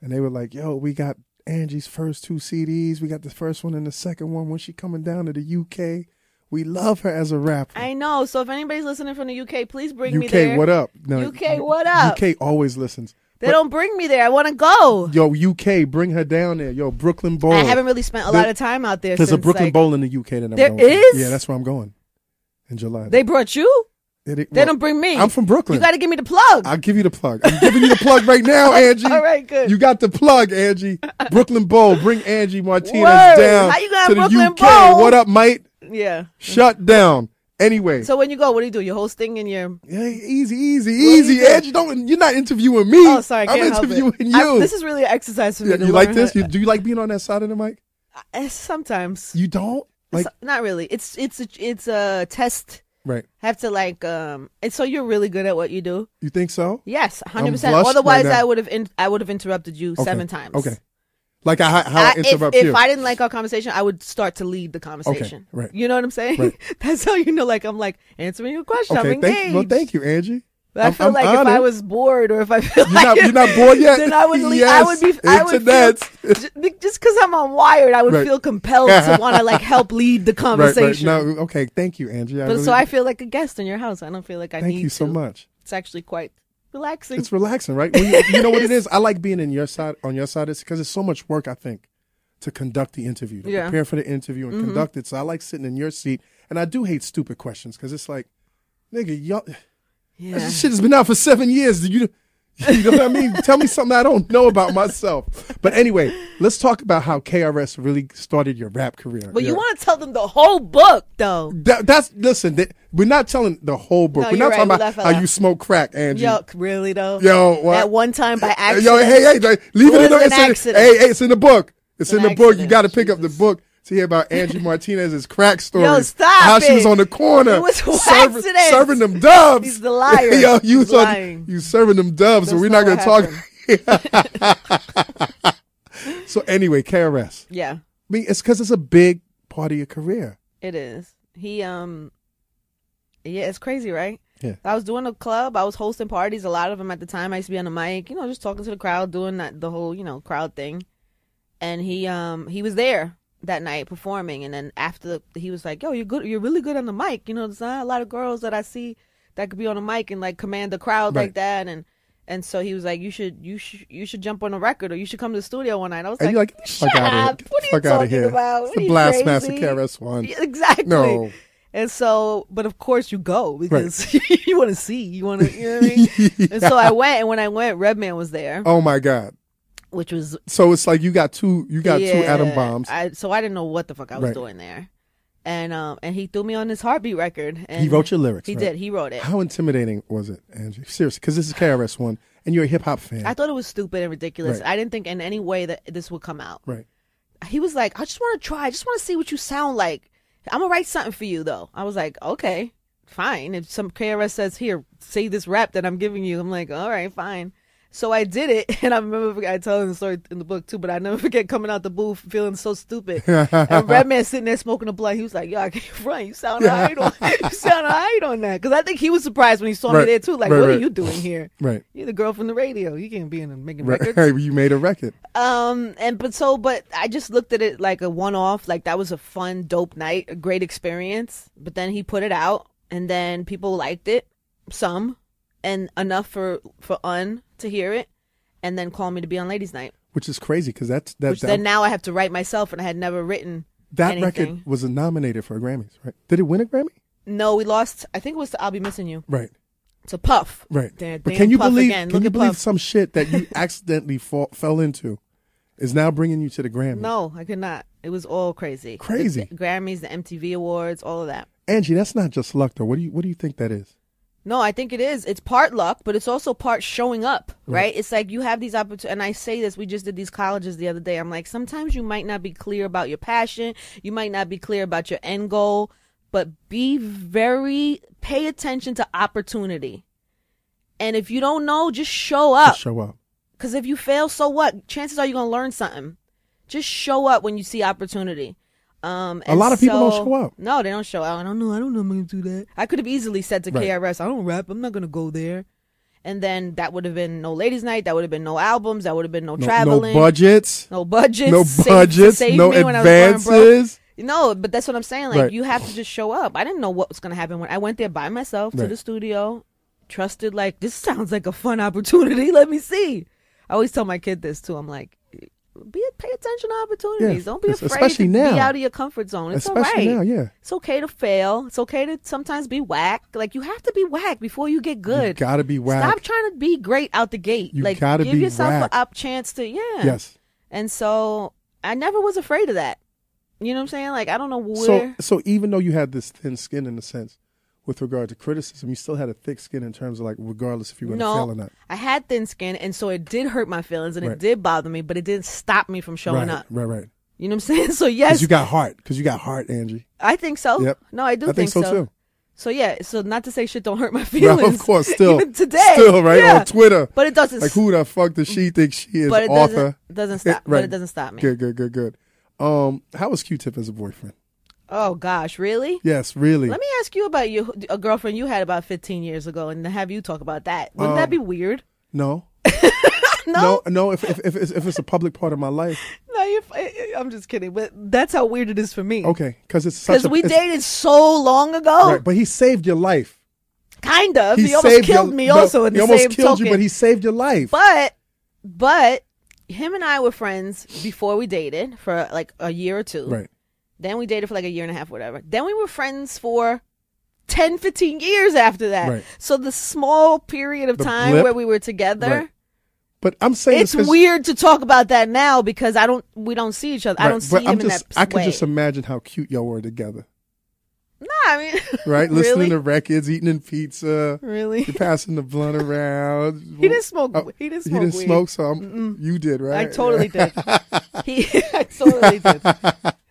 and they were like, "Yo, we got Angie's first two CDs. We got the first one and the second one. When she coming down to the UK, we love her as a rapper. I know. So if anybody's listening from the UK, please bring me there. UK, what up? No, UK, what up? UK always listens. They don't bring me there. I want to go. Yo, UK, bring her down there. Yo, Brooklyn Bowl. I haven't really spent a There- lot of time out there. There's a Brooklyn like, Bowl in the UK that I'm There going. to. Yeah, that's where I'm going in July. They brought you. It- it- They well, don't bring me. I'm from Brooklyn. You got to give me the plug. I'll give you the plug. I'm giving you the plug right now, Angie. All right, good. You got the plug, Angie. Brooklyn Bowl. Bring Angie Martinez Word. down How you got to the Brooklyn UK. Bowl? What up, mate? yeah. Shut down. Anyway, So when you go, what do you do? You're hosting and you're. yeah, easy, easy, you easy. Angie, don't. You're not interviewing me. Oh, sorry, I'm can't help it. interviewing I- you. this is really an exercise for me. Yeah, you like this? You, do you like being on that side of the mic? Uh, Sometimes. You don't like not really. It's it's a, it's a test. Right? Have to like um. And so you're really good at what you do. You think so? Yes, hundred I'm percent. Otherwise, right. I would have in, I would have interrupted you Okay. seven times. Okay. Like I, how I, I, if, interrupt if you. I didn't like our conversation, I would start to lead the conversation. right. You know what I'm saying? Right. That's how you know. Like I'm like answering your question. I'm okay, engaged. thank well, thank you, Angie. But I I'm- feel I'm like if I was bored or if I feel You're like not, you're not bored yet. then I would leave. Yes, I would be. I would feel, just because I'm unwired, I would Right. feel compelled to want to like help lead the right, right. conversation. No, okay. Thank you, Angie. I but really, so I feel like a guest in your house. I don't feel like I thank need you so to. much. It's actually quite relaxing. It's relaxing, right? When you, you know what it is? I like being in your side on your side. It's because it's so much work. I think to conduct the interview, to Yeah. prepare for the interview and mm-hmm. conduct it. So I like sitting in your seat, and I do hate stupid questions because it's like, nigga, y'all, yeah. this shit has been out for seven years. Do you? You know what I mean? Tell me something I don't know about myself. But anyway, let's talk about how KRS really started your rap career. But you want to tell them the whole book, though. that, that's listen. That, we're not telling the whole book. No, we're not right. talking about how you smoke crack, Angie. Yuck, really though. Yo, what? At one time by accident. Yo, hey, hey, hey, leave It it in the was it's an in- accident. Hey, hey, it's in the book. It's An in the book. You got to pick up the book to hear about Angie Martinez's crack story. Yo, stop How she was on the corner. It serving, serving them dubs. He's the liar. Yo, you He's was on- lying. you serving them dubs, so we're not not going to talk. so anyway, KRS. Yeah, I mean, it's because it's a big part of your career. it is. He um, yeah, it's crazy, right? Yeah. I was doing a club. I was hosting parties. A lot of them at the time. I used to be on the mic, you know, just talking to the crowd, doing that the whole you know crowd thing. And he um he was there that night performing, and then after he was like, "Yo, you're good. You're really good on the mic. You know, there's not a lot of girls that I see that could be on the mic and like command the crowd Right. like that." And and so he was like, "You should you should you should jump on a record, or you should come to the studio one night." I was And like, like, the "Shut up! What are you fuck out of talking here. about? It's What the are you Blastmaster? KRS One. Yeah, exactly. No. And so, but of course you go because you want to see, you want to, you know what I mean? And so I went, and when I went, Redman was there, Oh my God. Which was So it's like you got two you got two atom bombs. I, so I didn't know what the fuck I was Right. doing there, and um, and he threw me on this heartbeat record. And he wrote your lyrics. He right? did. He wrote it. How intimidating was it, Angie? Seriously, because this is KRS One, and you're a hip hop fan, I thought it was stupid and ridiculous. Right. I didn't think in any way that this would come out. right? He was like, I just want to try. I just want to see what you sound like. I'm gonna write something for you though. I was like, okay, fine. If some KRS says here, say this rap that I'm giving you, I'm like, all right, fine. So I did it, and I remember I telling the story in the book too, but I never forget coming out the booth feeling so stupid. and Redman sitting there smoking a blunt. He was like, "Yo, I can't front. You sound alright on, you sound alright on that." Because I think he was surprised when he saw Right. me there too. Like, Right, what right. are you doing here? Right. You're the girl from the radio. You can't be in making Right. records. you made a record. Um, and but so, but I just looked at it like a one off. Like that was a fun, dope night, a great experience. But then he put it out, and then people liked it, some, and enough for for Un to hear it, and then call me to be on Ladies Night. Which is crazy because that's that Which that, then now I have to write myself, and I had never written that anything. record was nominated for a Grammys, right? Did it win a Grammy? No, we lost. I think it was to "I'll Be Missing You." Right. To Puff. Right. But can you Puff believe? again. Can Look you believe Puff. some shit that you accidentally fall, fell into is now bringing you to the Grammys? No, I could not. It was all crazy. Crazy. The, the Grammys, the MTV Awards, all of that. Angie, that's not just luck, though. What do you What do you think that is? No, I think it is. It's part luck, but it's also part showing up, right? It's like you have these opportunities. And I say this, we just did these colleges the other day. I'm like, sometimes you might not be clear about your passion. You might not be clear about your end goal, but be very, pay attention to opportunity. And if you don't know, just show up. Just show up. Because if you fail, so what? Chances are you're going to learn something. Just show up when you see opportunity. Um, A lot of people don't show up. No, they don't show up. I don't know. I don't know. I'm going to do that. I could have easily said to Right. KRS, I don't rap. I'm not going to go there. And then that would have been no ladies' night. That would have been no albums. That would have been no, No, traveling. no budgets. No budgets. No budgets. save No I was advances. No, but that's what I'm saying. Like Right. you have to just show up. I didn't know what was gonna happen when I went there by myself to the studio. Trusted like this sounds like a fun opportunity. Let me see. I always tell my kid this too. I'm like, be pay attention to opportunities. Yeah, Don't be afraid especially to now. be out of your comfort zone. It's Especially all right. now, yeah. It's okay to fail. It's okay to sometimes be whack. Like you have to be whack before you get good. You gotta be whack. Stop trying to be great out the gate. You like gotta give be yourself whack. a up chance to yeah. Yes. And so I never was afraid of that. You know what I'm saying? Like I don't know where. So, so even though you had this thin skin in a sense, with regard to criticism, you still had a thick skin in terms of like, regardless if you were to fail or no, not. I had thin skin, and so it did hurt my feelings, and Right. it did bother me, but it didn't stop me from showing right, up. right, right. You know what I'm saying? So yes, you got heart. Because you got heart, Angie. I think so. Yep. No, I do I think so, too. So yeah, so not to say shit don't hurt my feelings. of course, still, even today, still right yeah. on Twitter. But it doesn't. Like, who the fuck does she think she is? but it author. doesn't. Doesn't stop. Right. But it doesn't stop me. Good, good, good, good. Um, how was Q-Tip as a boyfriend? Oh gosh, really? Yes, really. Let me ask you about you a girlfriend you had about 15 years ago, and have you talk about that. Wouldn't Um, that be weird? no, No, no, no. If if if it's, if it's a public part of my life, no, you're, f- I'm just kidding. But that's how weird it is for me. okay, because it's because we dated so long ago. Right, but he saved your life. kind of. He, He almost killed your- me. Also, in he the almost same killed token. you, but he saved your life. But but him and I were friends before we dated for like a year or two. right. Then we dated for like a year and a half, whatever. Then we were friends for 10, 15 years after that. Right. So the small period of The time blip. where we were together, Right. But I'm saying it's weird to talk about that now because I don't, we don't see each other. I don't see but him I'm in just, that I could way. just imagine how cute y'all were together. Nah, I mean, Right? really? Listening to records, eating in pizza, really? you're passing the blunt around. He didn't smoke. Oh, he didn't He smoke. didn't weed. smoke some. You did, right? I totally did. He, I totally did.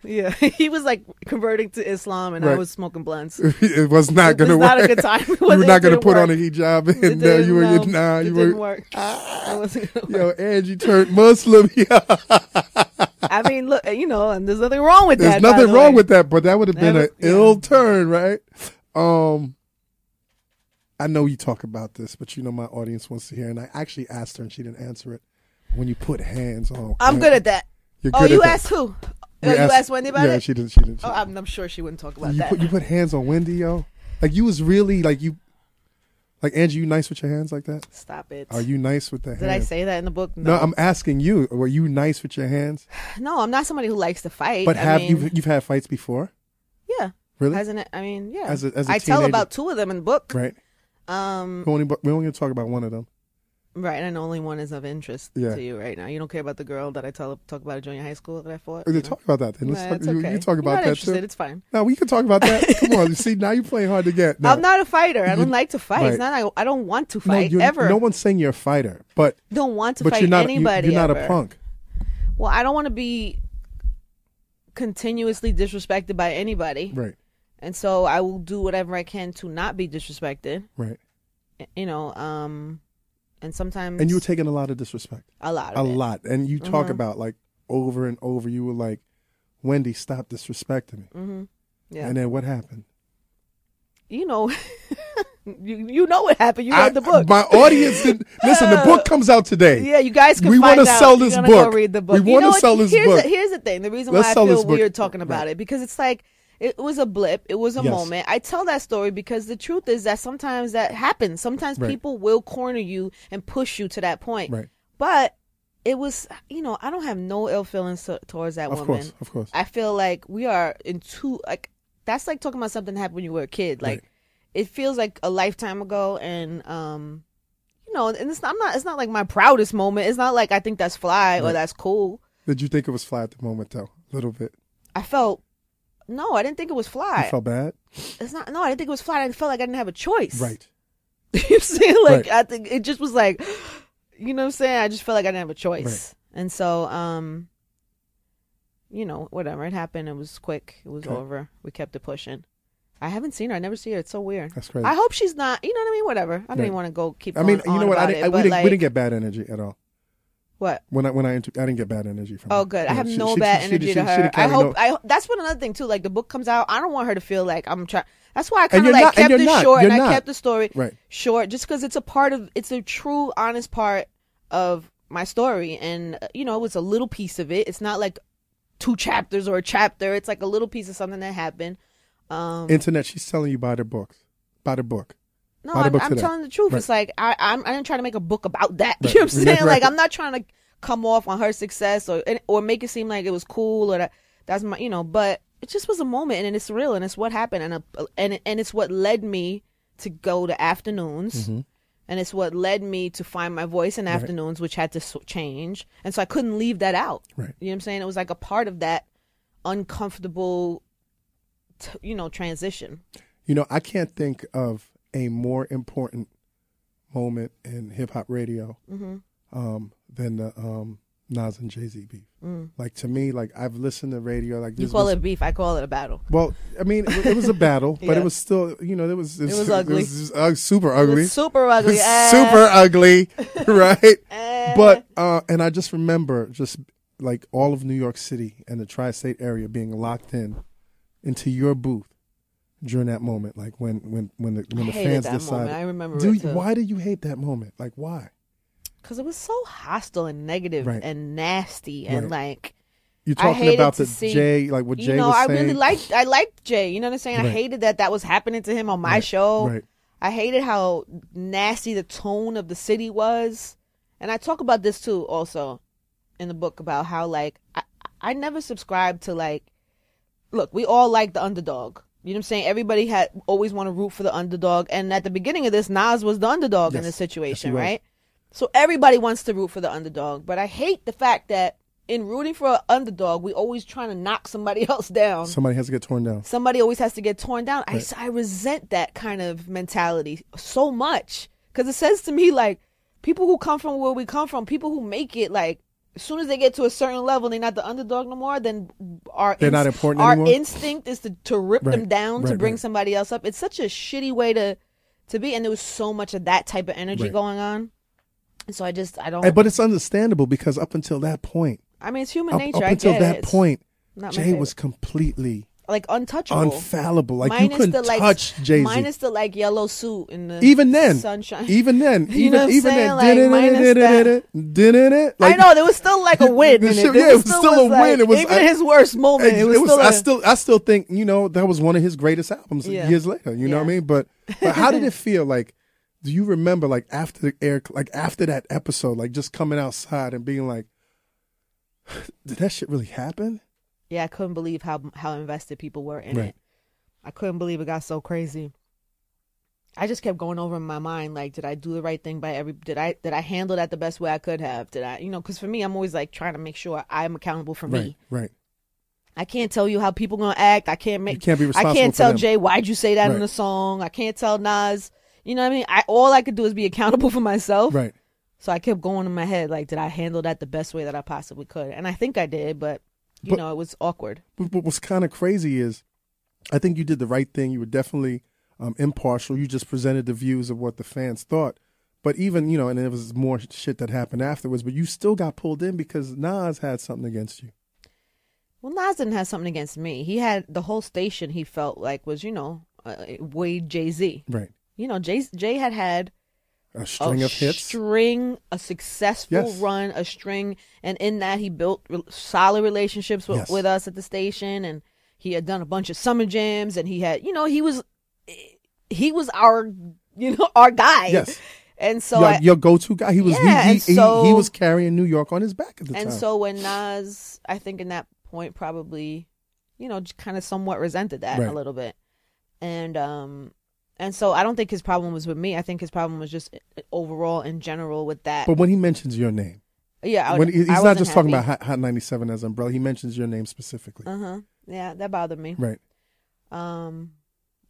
Yeah, he was like converting to Islam, and I was smoking blunts. it was not going to work. not a good time. You were wasn't- going to put on a hijab, and uh, you were didn't, nah, it you didn't were. work. It wasn't gonna Yo, work. Angie turned Muslim. I mean, look, you know, and there's nothing wrong with There's that. by nothing the wrong way. with that, but that would have been an yeah. ill turn, right? Um, I know you talk about this, but you know my audience wants to hear, and I actually asked her, and she didn't answer it. When you put hands on, I'm good at that. You're Oh, you asked who? You asked Wendy about yeah, it. she didn't. She didn't. She Oh. I'm, I'm sure she wouldn't talk about you that. put you put hands on Wendy, yo. Like you was really like you, like Angie. You nice with your hands like that? Stop it. Are you nice with the Did I say that in the book? No, No, I'm asking you. Were you nice with your hands? no, I'm not somebody who likes to fight. But I have you you've had fights before? Yeah. Really? Hasn't it? I mean, yeah. As a- as a I tell about two of them in the book. Right. Um, We only we only gonna talk about one of them. Right, and only one is of interest Yeah. to you right now. You don't care about the girl that I tell talk about at junior high school that I fought. You talk about that then. Let's Nah, talk, it's you, you talk You're about not that interested. too. It's fine. No, we can talk about that. Come on, see now you're playing hard to get. No, I'm not a fighter. I don't like to fight. right. It's not. like I don't want to fight you're- ever. No one's saying you're a fighter, but don't want to but fight you're not. you- anybody. You're not ever. a punk. Well, I don't want to be continuously disrespected by anybody, Right. and so I will do whatever I can to not be disrespected. Right. You know, um, and sometimes And you were taking a lot of disrespect. a lot A it. lot. And you talk Mhm. about like over and over. You were like, Wendy, stop disrespecting me. Mm-hmm. Yeah, And then what happened? you know, you you know what happened. You I- read the book. My audience didn't listen. The book comes out today. Yeah, you guys can We wanna sell this book. Go read the We book. You wanna sell this here's book. The, here's the thing. The reason Let's why I feel this book. weird talking about Right. it because it's like it was a blip. It was a Yes. moment. I tell that story because the truth is that sometimes that happens. Sometimes Right. people will corner you and push you to that point. Right. But it was, you know, I don't have no ill feelings to, towards that woman. Of woman. course. Of course. I feel like we are in two like that's like talking about something that happened when you were a kid. Like Right. it feels like a lifetime ago and um you know, and it's not, I'm not it's not like my proudest moment. It's not like I think that's fly or that's cool. Did you think it was fly at the moment though? A little bit. I felt no, I didn't think it was You fly. felt bad. It's not no, I didn't think it was fly. I felt like I didn't have a choice. Right. you know what I'm saying? Like Right. I think it just was like you know what I'm saying? I just felt like I didn't have a choice. And so um you know, whatever. It happened. It was quick. It was Okay. over. We kept it pushing. I haven't seen her. I never see her. It's so weird. That's crazy. I hope she's not. You know what I mean? Whatever. I don't Right. even want to go keep. I mean, you know what? I didn't, it, I, we, didn't, like, we didn't get bad energy at all. What? When I when I inter- I didn't get bad energy from. Oh, her. good. I have she- no she- bad she- energy to her. I hope. no- I. That's what another thing too. Like the book comes out. I don't want her to feel like I'm trying. That's why I kind of like not- kept it not. short and I kept the story Right. short, just because it's a part of. It's a true, honest part of my story, and uh, you know, it was a little piece of it. It's not like two chapters or a chapter. It's like a little piece of something that happened. Um, Internet. She's telling you buy the books. Buy the book. No, I'm, I'm telling the truth. Right. It's like I, I'm, I didn't try to make a book about that. Right. You know what I'm saying? Right. Like I'm not trying to come off on her success or or make it seem like it was cool or that that's my, you know. But it just was a moment, and it's real, and it's what happened, and a, and and it's what led me to go to afternoons, Mm-hmm. and it's what led me to find my voice in afternoons, which had to change, and so I couldn't leave that out. Right. You know what I'm saying? It was like a part of that uncomfortable, t- you know, transition. You know, I can't think of a more important moment in hip hop radio Mm-hmm. um, than the um, Nas and Jay Z beef. Like to me, like I've listened to radio. Like Mm. You call was- it beef. I call it a battle. Well, I mean, it, it was a battle, but it was still, you know, it was it was ugly. was, uh, super It ugly, was super ugly. Eh. super ugly, right? Eh. But uh, and I just remember just like all of New York City and the tri-state area being locked in into your booth during that moment, like when when when the when I the fans decided. moment. I remember Do you- why did you hate that moment? Like why? because it was so hostile and negative Right. and nasty and Right. like You're I talking about the see- Jay, like what you Jay know was I saying. really liked I liked Jay. You know what I'm saying? I hated that that was happening to him on my Right, show. right. I hated how nasty the tone of the city was. And I talk about this too also in the book about how like I, I never subscribed to like look, we all like the underdog. You know what I'm saying? Everybody had always want to root for the underdog. And at the beginning of this, Nas was the underdog in Yes. this situation, Yes, right? So everybody wants to root for the underdog. But I hate the fact that in rooting for an underdog, we always trying to knock somebody else down Somebody has to get torn down. somebody always has to get torn down. I, I resent that kind of mentality so much because it says to me like people who come from where we come from, people who make it like as soon as they get to a certain level, they're not the underdog no more. Then our They're not important Our anymore? instinct is to to rip them Right, down to bring right. somebody else up. It's such a shitty way to to be, and there was so much of that type of energy Right. going on. So I just I don't. But it's understandable because up until that point, I mean, it's human up, nature. up I until that. Point, Jay was completely like untouchable. unfallible. Like you couldn't the like touch Jay Z. minus the like yellow suit in the Even then, sunshine. even then, You know even even then, Like, didn't it, that. didn't it, didn't it? I know there was still like a win. In it. There yeah, it was still a like- win. It was- even I- his worst moment. It, was, still. I still, I still think you know that was one of his greatest albums Yeah. years later. You know what I mean? But, but how did it feel? Like, do you remember like after the air, like after that episode, like just coming outside and being like, did that shit really happen? Yeah, I couldn't believe how how invested people were in Right. it. I couldn't believe it got so crazy. I just kept going over in my mind like, did I do the right thing by every? Did I did I handle that the best way I could have? Did I, you know? Because for me, I'm always like trying to make sure I'm accountable for Right, me. right. I can't tell you how people gonna act. I can't make. You can't be responsible I can't tell them. Jay why'd you say that in the song. I can't tell Nas. You know what I mean? I all I could do is be accountable for myself. Right. So I kept going in my head like, did I handle that the best way that I possibly could? And I think I did, but you But- know, it was awkward. But, what's kind of crazy is, I think you did the right thing. You were definitely um, impartial. You just presented the views of what the fans thought. But even you know, and it was more shit that happened afterwards. But you still got pulled in because Nas had something against you. Well, Nas didn't have something against me. He had the whole station. He felt like was you know uh, way Jay Z. Right. You know, Jay Jay had had A string a of hits. string, a successful Yes. run, a string, and in that he built re- solid relationships with, Yes. with us at the station, and he had done a bunch of summer jams, and he had, you know, he was, he was our, you know, our guy. Yes. And so, your, your go-to guy. He was. Yeah, he, he, and he- so- he was carrying New York on his back at the and time. so when Nas, I think in that point probably, you know, kind of somewhat resented that Right. a little bit, and um, and so I don't think his problem was with me. I think his problem was just uh, overall in general with that. but when he mentions your name, yeah, I, when he- he's not just talking about Hot, Hot 97 as umbrella. He mentions your name specifically. Uh huh. Yeah, that bothered me. Right. Um,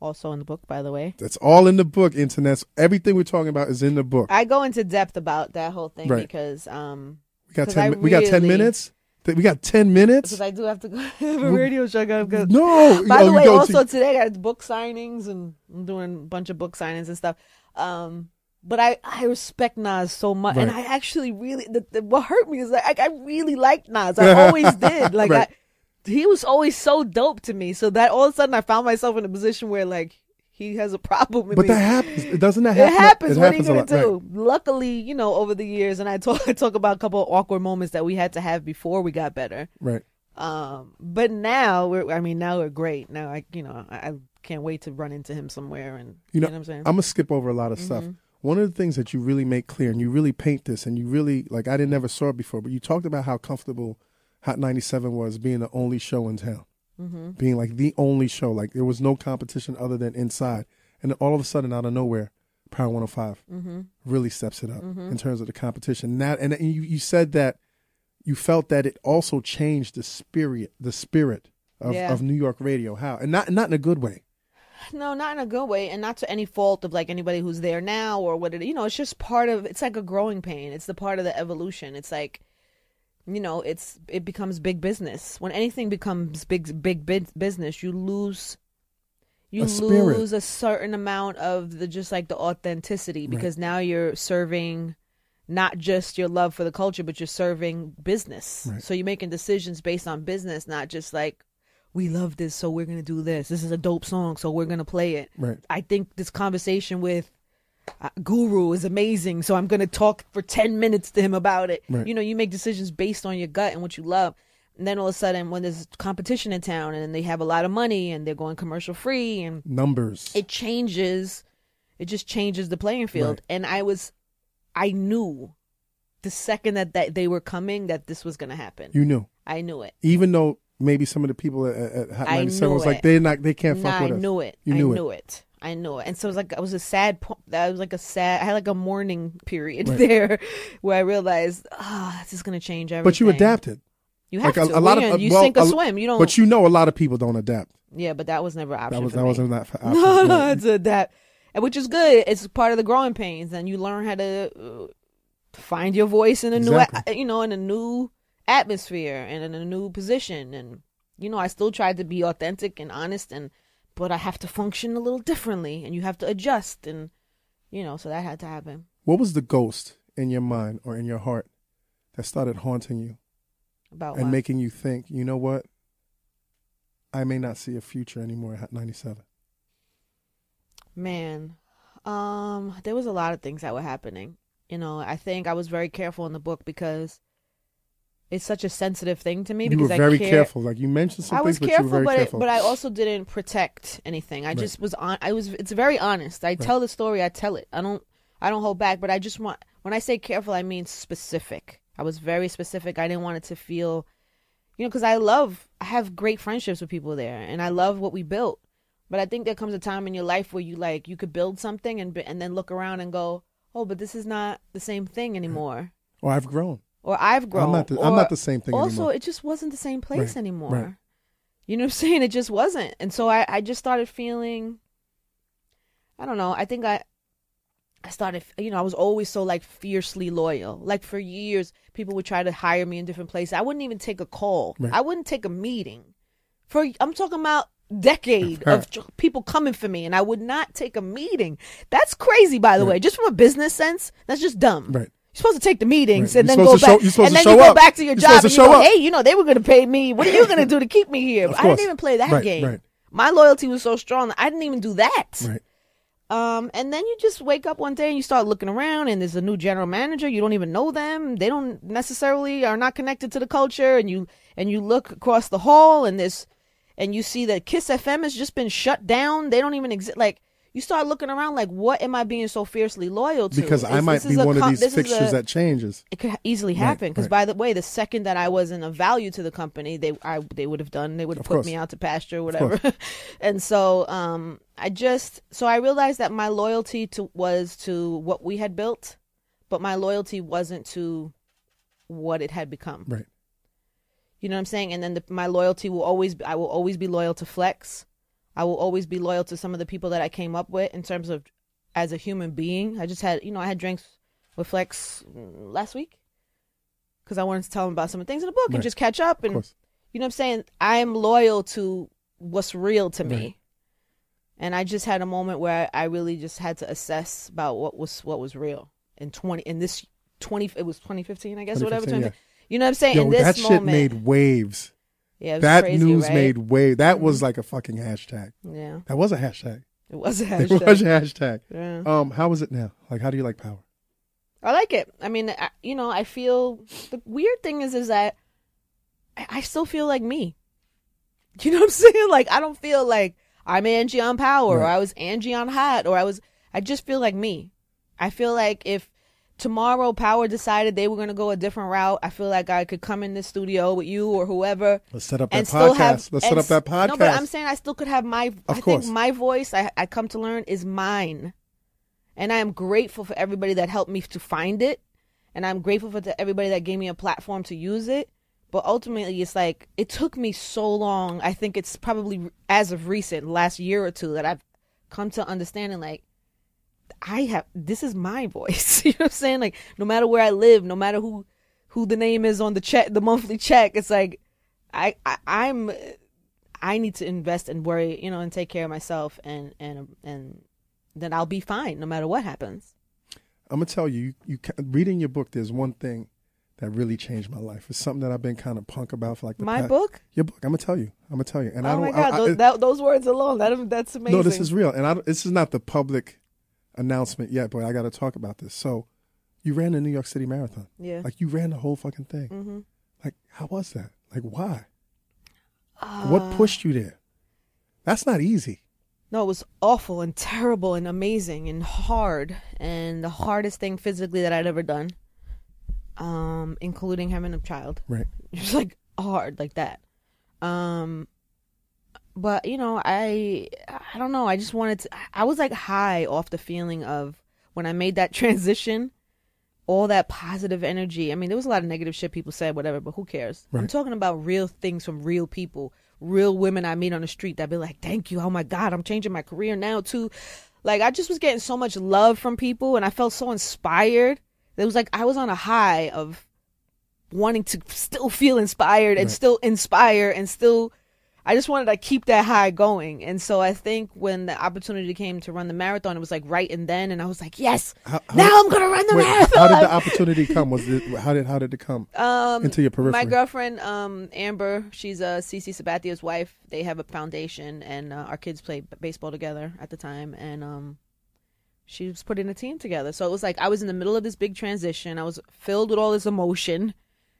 also in the book, by the way, That's all in the book. Internet. Everything we're talking about is in the book. I go into depth about that whole thing Right. because um, we got ten. Mi- we got ten minutes. We got ten minutes. because I do have to go have a radio show. Go- No. By oh, the way, also to- today I got book signings and I'm doing a bunch of book signings and stuff. Um, but I, I respect Nas so much, and I actually really the, the, what hurt me is like I, I really liked Nas. I always did. Like Right. I, he was always so dope to me. So that all of a sudden I found myself in a position where like he has a problem with but me. that happens. Doesn't that happen? It happens. It what are you gonna do? Right. Luckily, you know, over the years, and I talk I talk about a couple of awkward moments that we had to have before we got better. Right. Um, but now we're, I mean, now we're great. Now I, you know, I, I can't wait to run into him somewhere and You know, what I'm saying. I'm gonna skip over a lot of stuff. Mm-hmm. One of the things that you really make clear, and you really paint this, and you really like, I didn't never saw it before, but you talked about how comfortable Hot 97 was being the only show in town, mm-hmm. being like the only show. Like there was no competition other than inside, and all of a sudden, out of nowhere, Power 105 Mm-hmm. really steps it up in terms of the competition. That and you, you said that you felt that it also changed the spirit, the spirit of, Yeah. of New York radio. How and not not in a good way. No, not in a good way, and not to any fault of like anybody who's there now or what it. You know, it's just part of. It's like a growing pain. It's the part of the evolution. It's like, you know, it's it becomes big business. When anything becomes big, big business, you lose. You A lose a certain amount of the just like the authenticity because now you're serving not just your love for the culture, but you're serving business. Right. So you're making decisions based on business, not just like we love this, so we're gonna do this. This is a dope song, so we're gonna play it. Right. I think this conversation with uh, Guru is amazing, so I'm gonna talk for ten minutes to him about it. Right. You know, you make decisions based on your gut and what you love. And then all of a sudden, when there's competition in town and they have a lot of money and they're going commercial free and Numbers. it changes It just changes the playing field. Right. And I was, I knew the second that, that they were coming that this was going to happen. You knew, I knew it. even though maybe some of the people at, at Hot I 97 was like it. they not they can't Nah, fuck I with us. knew it. You I knew it. knew it. I know. And so it was like, it was a sad, that was like a sad, I had like a mourning period Right. there where I realized, ah, this is going to change everything. But you adapted. You have Like a, to. a lot of you well, sink or a- swim. You don't. But you know, a lot of people don't adapt. yeah, but that was never an option That was that me. wasn't that no, option. no, Yeah. it's adapt, and which is good. It's part of the growing pains, and you learn how to uh, find your voice in a new, Exactly. a- you know, in a new atmosphere and in a new position. And you know, I still tried to be authentic and honest, and but I have to function a little differently, and you have to adjust, and you know, so that had to happen. What was the ghost in your mind or in your heart that started haunting you About and what? making you think, you know what? I may not see a future anymore at 97. Man, um, there was a lot of things that were happening. You know, I think I was very careful in the book because it's such a sensitive thing to me. You because were I was very care- careful. Like you mentioned some I was things, careful, but you were very but careful. but I also didn't protect anything. I Right. just was on. I was. It's very honest. I tell the story. I tell it. I don't. I don't hold back. But I just want. When I say careful, I mean specific. I was very specific. I didn't want it to feel, you know, because I love. I have great friendships with people there, and I love what we built. But I think there comes a time in your life where you like you could build something and be- and then look around and go, oh, but this is not the same thing anymore. or I've grown. Or I've grown. I'm not the, I'm not the same thing also anymore. it just wasn't the same place Right, anymore right. you know what i'm saying it just wasn't and so i i just started feeling i don't know i think i i started you know i was always so like fiercely loyal like for years people would try to hire me in different places i wouldn't even take a call Right. i wouldn't take a meeting for i'm talking about decade of people coming for me and i would not take a meeting that's crazy by the Right. way just from a business sense that's just dumb Right. You're supposed to take the meetings and You're then go back, show- you're supposed and to then you go up. back to your You're job and you go, up. hey, you know, they were going to pay me. What are you going to do to keep me here? I didn't even play that Right, game. right. My loyalty was so strong that I didn't even do that. Right. Um, and then you just wake up one day and you start looking around, and there's a new general manager. You don't even know them. They don't necessarily are not connected to the culture. And you and you look across the hall, and this, and you see that Kiss FM has just been shut down. They don't even exist. Like you start looking around, like what am I being so fiercely loyal to? Because I might be one of these this fixtures a- that changes. it could easily happen because right. by the way the second that i wasn't of value to the company they I, they would have done they would have put course. me out to pasture or whatever and so um i just so i realized that my loyalty to was to what we had built but my loyalty wasn't to what it had become Right. you know what i'm saying and then the, my loyalty will always be, i will always be loyal to flex i will always be loyal to some of the people that i came up with in terms of as a human being. I just had you know i had drinks with flex last week because i wanted to tell him about some of the things in the book Right. and just catch up and you know what i'm saying? I am loyal to what's real to me. Right. and i just had a moment where i really just had to assess about what was what was real in 20 in this 20 it was 2015 i guess whatever 2015, 20, you know what i'm saying? Yo, in this that shit moment. made waves. Yeah, That crazy, news right? Mm-hmm. made wave. That was like a fucking hashtag. Yeah, That was a hashtag. it was a hashtag. It was a hashtag. yeah. Um, how is it now? Like, how do you like power? I like it. I mean, I, you know, I feel the weird thing is, is that I, I still feel like me. You know what I'm saying? Like I don't feel like I'm Angie on Power or I was Angie on Hot or I was. I just feel like me. I feel like if tomorrow Power decided they were going to go a different route, I feel like I could come in this studio with you or whoever Let's set up that podcast. have Let's set up that podcast. No, but I'm saying I still could have my. Of I course. think my voice. I I come to learn is mine, and I am grateful for everybody that helped me to find it, and I'm grateful for the, everybody that gave me a platform to use it. But ultimately, it's like it took me so long. I think it's probably as of recent, last year or two, that I've come to understanding like I have this is my voice. you know what I'm saying? Like no matter where I live, no matter who who the name is on the check, the monthly check, it's like I, I I'm I need to invest and worry, you know, and take care of myself, and and and then I'll be fine no matter what happens. I'm gonna tell you, you, you reading your book. There's one thing that really changed my life. It's something that I've been kind of punk about for like the My past- book? Your book. I'm gonna tell you. I'm gonna tell you. And I oh don't. my god, I, I, those, that, those words alone, that that's amazing. no, this is real, and I, this is not the public announcement yet, but I got to talk about this. So, you ran the New York City Marathon. yeah. Like you ran the whole fucking thing. mm-hmm. Like how was that? Like why? Uh, what pushed you there? That's not easy. No, it was awful and terrible and amazing and hard and the hardest thing physically that I'd ever done. Um, including having a child. Right. It was like hard like that. Um but you know, I I don't know, I just wanted to I was like high off the feeling of when I made that transition, all that positive energy. I mean, there was a lot of negative shit people said, whatever, but who cares? I'm talking about real things from real people, real women I meet on the street that be like, "Thank you, oh my god, I'm changing my career now too." Like I just was getting so much love from people, and I felt so inspired. It was like I was on a high of wanting to still feel inspired and Right. still inspire and still I just wanted to keep that high going. And so I think when the opportunity came to run the marathon, it was like right and then and I was like, Yes, How- how now did- I'm gonna run the Wait, marathon. how did the opportunity come? Was it how did how did it come um into your periphery? my girlfriend, um, Amber, she's uh, CC Sabathia's wife. They have a foundation, and uh, our kids played baseball together at the time. And um, she was putting a team together. So it was like I was in the middle of this big transition. I was filled with all this emotion,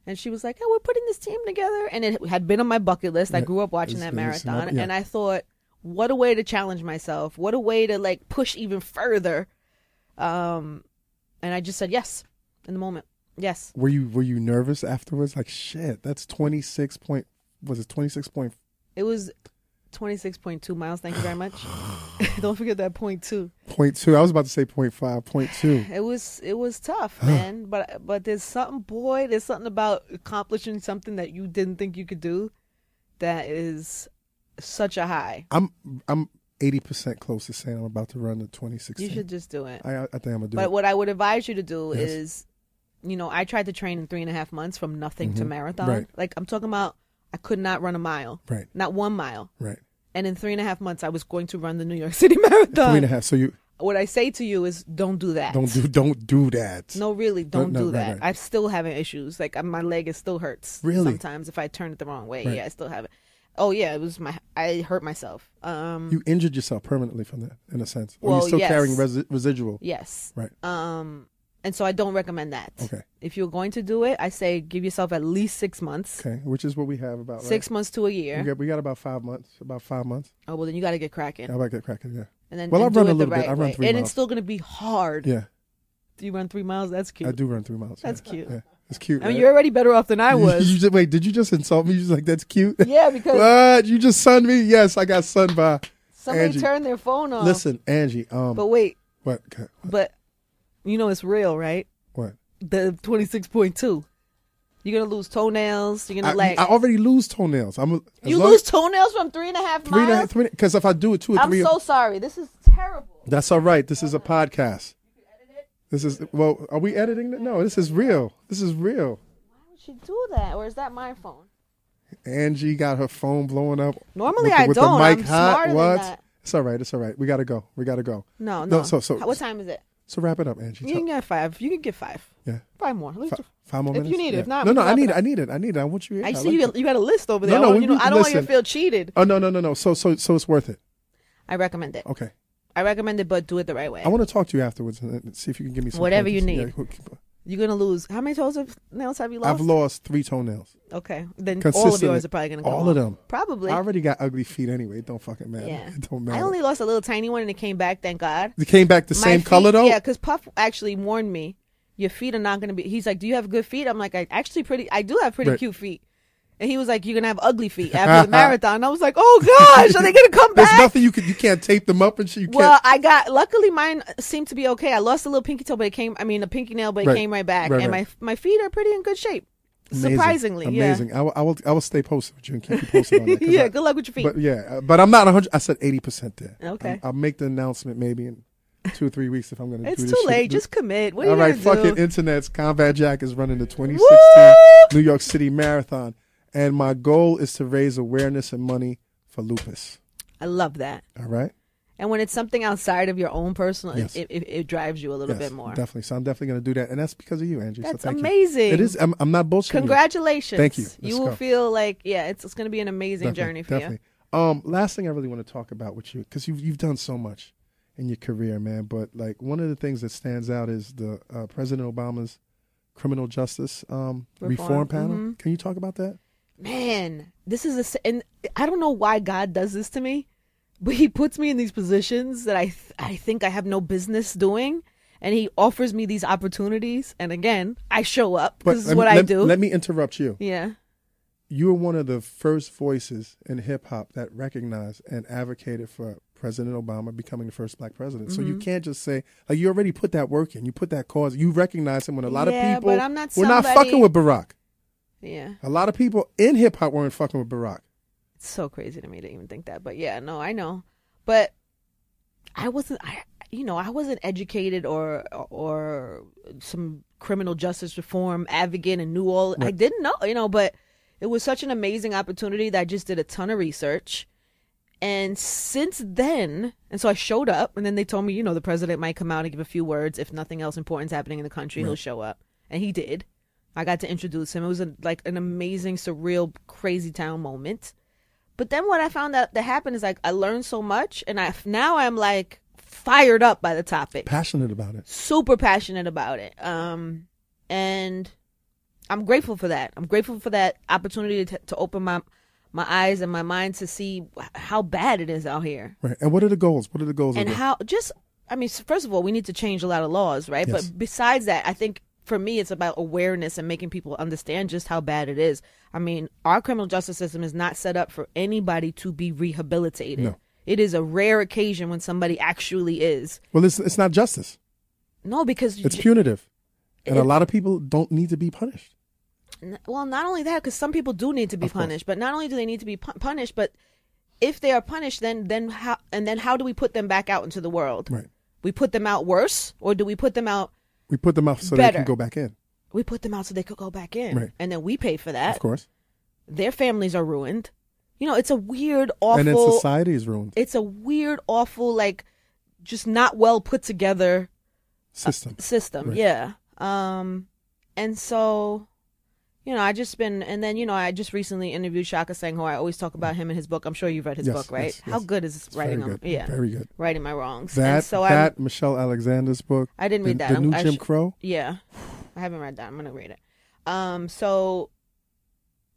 and she was like, "Oh, we're putting this team together." And it had been on my bucket list. I grew up watching it's- that it's not- marathon, yeah. and I thought, what a way to challenge myself. What a way to like push even further. Um, and I just said yes in the moment. Yes. Were you were you nervous afterwards? Like shit, that's twenty six point. Was it twenty six point? It was 26.2 miles. Thank you very much. Don't forget that point two. Point two. I was about to say point five. Point two. It was it was tough, man. But but there's something, boy. There's something about accomplishing something that you didn't think you could do, that is such a high. I'm I'm eighty percent close to saying I'm about to run the twenty sixteen. You should just do it. I I think I'm gonna do But it. But what I would advise you to do Yes. is, you know, I tried to train in three and a half months from nothing to Mhm. marathon. Right. Like I'm talking about, I could not run a mile, Right. not one mile. Right. And in three and a half months, I was going to run the New York City Marathon. Three and a half. So you what I say to you is, don't do that. don't do don't do that. No, really, don't no, do that. right. I'm still having issues. Like uh, my leg, it still hurts. Really? Sometimes if I turn it the wrong way, Right. yeah, I still have it. Oh yeah, it was my. I hurt myself. Um. You injured yourself permanently from that, in a sense. Or Well, you're you still yes. carrying resi- residual. yes. Right. Um. And so I don't recommend that. Okay. If you're going to do it, I say give yourself at least six months. Okay. Which is what we have about right? Six months to a year. We got, we got about five months. About five months. Oh well, then you got to get cracking, How about get cracking? Yeah. and then Well, and I run a little bit. I run three and miles. it's still going to be hard. Yeah. Do you run three miles? That's cute. I do run three miles. That's yeah. cute. Yeah. It's cute. I mean, right? you're already better off than I was. You, just, wait, did you just insult me? You just like that's cute. yeah, because what? You just sunned me? Yes, I got sunned by. somebody Angie. turned their phone off. Listen, Angie. Um, But wait, what? okay, but you know it's real, right? What? The twenty six point two. You're gonna lose toenails. You're gonna like I already lose toenails. I'm. a- you lose toenails from three and a half three and a half, miles. three. Because if I do it two or three. I'm so sorry. This is terrible. that's all right. This is a podcast. This is well. Are we editing it? No, this is real. This is real. Why would you do that? Or is that my phone? Angie got her phone blowing up. Normally with I with don't. The mic I'm hot. smarter than what? that. It's all right. It's all right. We gotta go. We gotta go. No, No, no. so- so- what time is it? So wrap it up, Angie. You can get five. You can get five. Yeah. Five more. Let's Fi- five more if minutes. you need it. Yeah. If not, no, no. I need it. I need it. I need it. I want you. Here. I see like you. You got a list over there. No, no, don't, we- you know, I don't want you to feel cheated. Oh no, no, no, no. So, so, so it's worth it. I recommend it. Okay. I recommend it, but do it the right way. I want to talk to you afterwards and see if you can give me some Whatever you need. Yeah, You're gonna lose. How many toes of nails have you lost? I've lost three toenails. Okay, then all of yours are probably gonna come All of off. them. Probably. I already got ugly feet anyway. It don't fucking matter. Yeah. It don't matter. I only lost a little tiny one and it came back. Thank God. It came back the My same feet- color though. Yeah, because Puff actually warned me. Your feet are not gonna be. He's like, "Do you have good feet?" I'm like, "I actually pretty. I do have pretty Right. cute feet." And he was like, "You're gonna have ugly feet after the marathon." I was like, "Oh gosh, are they gonna come back?" There's nothing you can. You can't tape them up and shit. You Well, can't. Well, I got luckily mine seemed to be okay. I lost a little pinky toe, but it came. I mean, a pinky nail, but it Right. came right back, Right, and right. my my feet are pretty in good shape. Amazing. Surprisingly, amazing. I will, I will. I will stay posted with you and keep you posted on yeah, that. yeah. I- good luck with your feet. But yeah, uh, but I'm not 100. I said 80 percent there. Okay. I'm- I'll make the announcement maybe in two or three weeks if I'm going to. it's do too shit. late. Do- Just commit. What are All right, fucking internet's Combat Jack is running the 2016 Woo! New York City Marathon, and my goal is to raise awareness and money for lupus. I love that. All right. And when it's something outside of your own personal, Yes. it, it, it drives you a little Yes, bit more. Definitely. So I'm definitely going to do that, and that's because of you, Angie. That's so thank amazing. You. It is. I'm, I'm not bullshitting. you. Congratulations. Thank you. Let's you will go. feel like yeah, it's it's going to be an amazing Definitely, journey for you. definitely. Um, last thing I really want to talk about with you because you've you've done so much in your career, man. But like one of the things that stands out is the uh, President Obama's criminal justice um, reform, Reform, panel. mhm. Can you talk about that? Man, this is a and I don't know why God does this to me, but he puts me in these positions that I th- I think I have no business doing, and he offers me these opportunities. And again, I show up. But This is let me- what I let- do. Let me interrupt you. yeah. You were one of the first voices in hip hop that recognized and advocated for President Obama becoming the first black president. So Mm-hmm. you can't just say like you already put that work in. You put that cause. You recognize him when a lot Yeah, of people but I'm not somebody, were not fucking with Barack. Yeah. A lot of people in hip hop weren't fucking with Barack. It's so crazy to me to even think that. But yeah, no, I know. But I wasn't I you know, I wasn't educated or or some criminal justice reform advocate and knew all I didn't know, you know, but it was such an amazing opportunity that I just did a ton of research. And since then, and so I showed up, and then they told me, you know, the president might come out and give a few words. If nothing else important is happening in the country, he'll show up. And he did. I got to introduce him. It was a, like an amazing, surreal, crazy town moment. But then what I found out that happened is like I learned so much, and I now I'm like fired up by the topic, Passionate about it. super passionate about it. Um, and I'm grateful for that. I'm grateful for that opportunity to, to open my my eyes and my mind to see how bad it is out here, Right. And what are the goals? What are the goals? and how just I mean, first of all, we need to change a lot of laws, right? Yes. But besides that, I think for me, it's about awareness and making people understand just how bad it is. I mean, our criminal justice system is not set up for anybody to be rehabilitated. No. It is a rare occasion when somebody actually is. well, it's it's not justice. No, because It's punitive, and a lot of people don't need to be punished. Well not only that because some people do need to be Of course. punished but not only do they need to be pu- punished but if they are punished then then how and then how do we put them back out into the world Right. we put them out worse or do we put them out We put them out so they can go back in. we put them out so they could go back in Right. and then we pay for that Of course. their families are ruined you know it's a weird awful And then society is ruined. it's a weird awful like just not well put together System. system Right. yeah um and so you know i just been and then you know i just recently interviewed Shaka Senghor, who i always talk about him in his book i'm sure you've read his Yes, book right yes, how good is It's writing very on good. yeah Very good. Writing My Wrongs That and so that Michelle Alexander's book. i didn't The, read that the I'm- new I Jim sh- Crow. yeah i haven't read that i'm gonna read it um so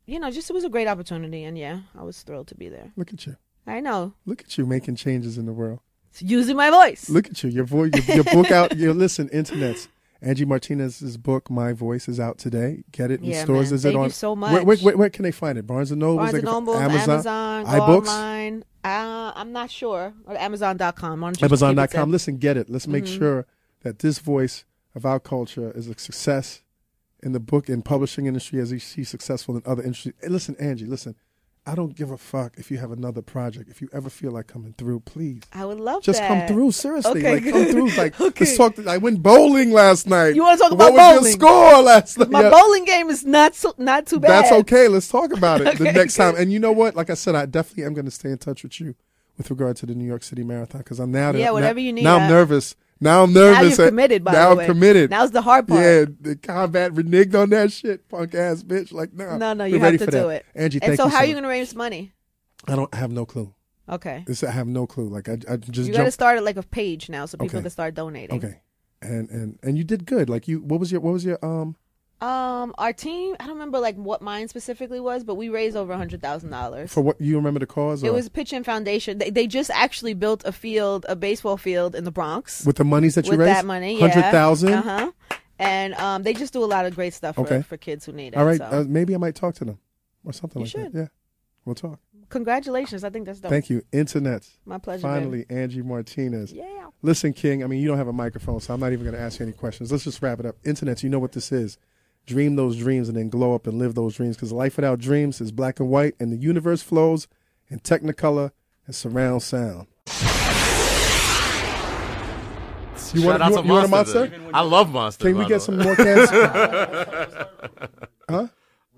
you know just it was a great opportunity and yeah i was thrilled to be there Look at you. i know Look at you making changes in the world. It's using my voice Look at you. Your voice. Your, your book out. Your listen. Internets. Angie Martinez's book, My Voice, is out today. Get it in Yeah, stores. man. Is Thank it on? so Where, where, much. where, where can they find it? Barnes and Noble. Barnes and Noble, Amazon, go iBooks, online. Uh, I'm not sure. Or Amazon.com. Why don't you just keep it Amazon.com. Listen, get it. Let's make Mhm. sure that this voice of our culture is a success in the book and publishing industry as she's successful in other industries. Hey, listen, Angie. Listen, I don't give a fuck if you have another project. If you ever feel like coming through, please. I would love Just that. come through, seriously. Okay, like come through. Like Okay. let's talk. I went bowling last night. You wanna talk what about was your bowling? score last night? My Yeah. bowling game is not so, not too bad. That's okay. Let's talk about it the Okay, next time. And you know what? Like I said, I definitely am going to stay in touch with you with regard to the New York City Marathon because I'm now. Yeah, now- whatever you need, Now I'm nervous. Now I'm nervous. Now you're committed. By now the I'm way, committed. Now's the hard part. Yeah, the combat reneged on that shit, punk ass bitch. Like, no, No, no, you have to do that. it. Angie, And so, how are you going to raise money? I don't I have no clue. Okay, It's, I have no clue. Like I, I just you got to start at like a page now, so people Okay. can start donating. Okay, and and and you did good. Like you, what was your what was your um Um, our team, I don't remember like what mine specifically was, but we raised over a hundred thousand dollars. for what you remember the cause? It or- was PitCCh In Foundation. They, they just actually built a field, a baseball field in the Bronx with the monies that you with raised. that money. Yeah. hundred thousand. Uh huh. And um, they just do a lot of great stuff for, Okay. for kids who need it. All right, so. uh, maybe I might talk to them or something You like should. that. Yeah, we'll talk. Congratulations! I think that's dope. Thank you, Internet. My pleasure. baby. Finally, Angie Martinez. Yeah. Listen, King. I mean, you don't have a microphone, so I'm not even going to ask you any questions. Let's just wrap it up. Internet, you know what this is. Dream those dreams and then glow up and live those dreams. Because life without dreams is black and white, and the universe flows in Technicolor and surround sound. You want, Shout you, to you want a Monster? I love Monster. Can we get some more cans? huh?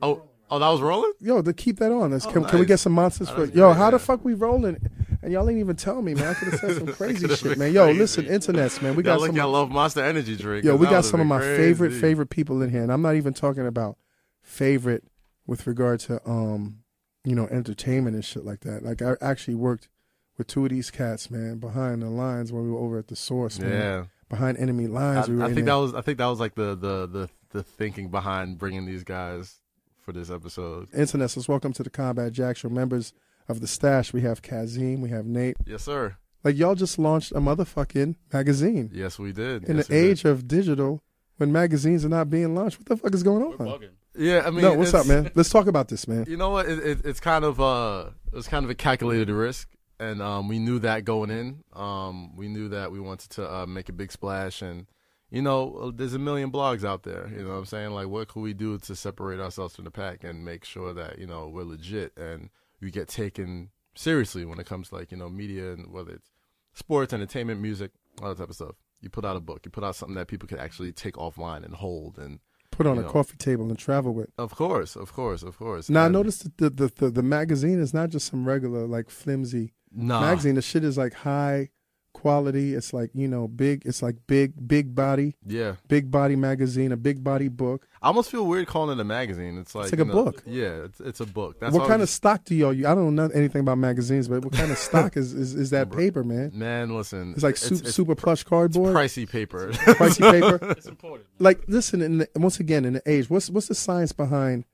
Oh, oh, that was rolling. Yo, to keep that on. Oh, can, can we get some monsters Oh, for Yo, how the fuck we rolling? And y'all ain't even tell me, man. I could have said some crazy shit, man. Yo, crazy. listen, internets, man. We Y'all got look, some. y'all love Monster Energy drink. Yo, we got some of my crazy. favorite favorite people in here, and I'm not even talking about favorite with regard to um, you know, entertainment and shit like that. Like I actually worked with two of these cats, man, behind the lines when we were over at the source, man. Yeah, Behind enemy I, lines, we were I in think there. that was. I think that was like the the the the thinking behind bringing these guys for this episode. Internets, let's welcome to the Combat Jack Show members of the stash. We have Kazeem, we have Nate. Yes, sir. Like y'all just launched a motherfucking magazine Yes, we did. in Yes, the we did. age of digital when magazines are not being launched. What the fuck is going We're on? Yeah, I mean, no, what's up, man? Let's talk about this, man. You know what? It, it, it's kind of uh, it was kind of a calculated risk, and um, we knew that going in. Um, we knew that we wanted to uh, make a big splash, and you know, uh, there's a million blogs out there. You know what I'm saying? Like, what could we do to separate ourselves from the pack and make sure that you know we're legit and we get taken seriously when it comes to like you know media and whether it's sports, entertainment, music, all that type of stuff. You put out a book, you put out something that people can actually take offline and hold, and Put on a know. coffee table and travel with. of course, of course, of course. Now I noticed that the, the the the magazine is not just some regular like flimsy nah. magazine. The shit is like high quality. It's like you know big. It's like big big body Yeah, big body magazine, a big body book. I almost feel weird calling it a magazine. It's like like a know, book. Yeah, it's, it's a book. That's what kind of stock do y'all? use? I don't know anything about magazines, but what kind of stock is, is is that paper, man? man? Listen, It's like su- super plush cardboard, pricey paper. pricey paper. It's important. man. Like, listen, in the, once again, in the age, what's what's the science behind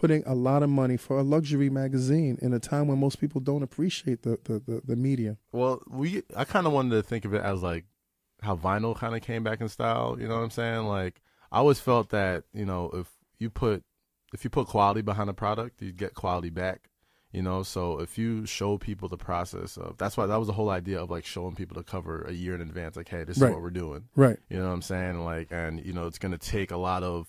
putting a lot of money for a luxury magazine in a time when most people don't appreciate the the, the, the media? well, we I kind of wanted to think of it as like how vinyl kind of came back in style. You know what I'm saying? Like I always felt that you know if you put if you put quality behind a product, you get quality back. You know, so if you show people the process of that's why that was the whole idea of like showing people the cover a year in advance. Like, hey, this Right. is what we're doing. Right. You know what I'm saying? Like, and you know, it's gonna take a lot of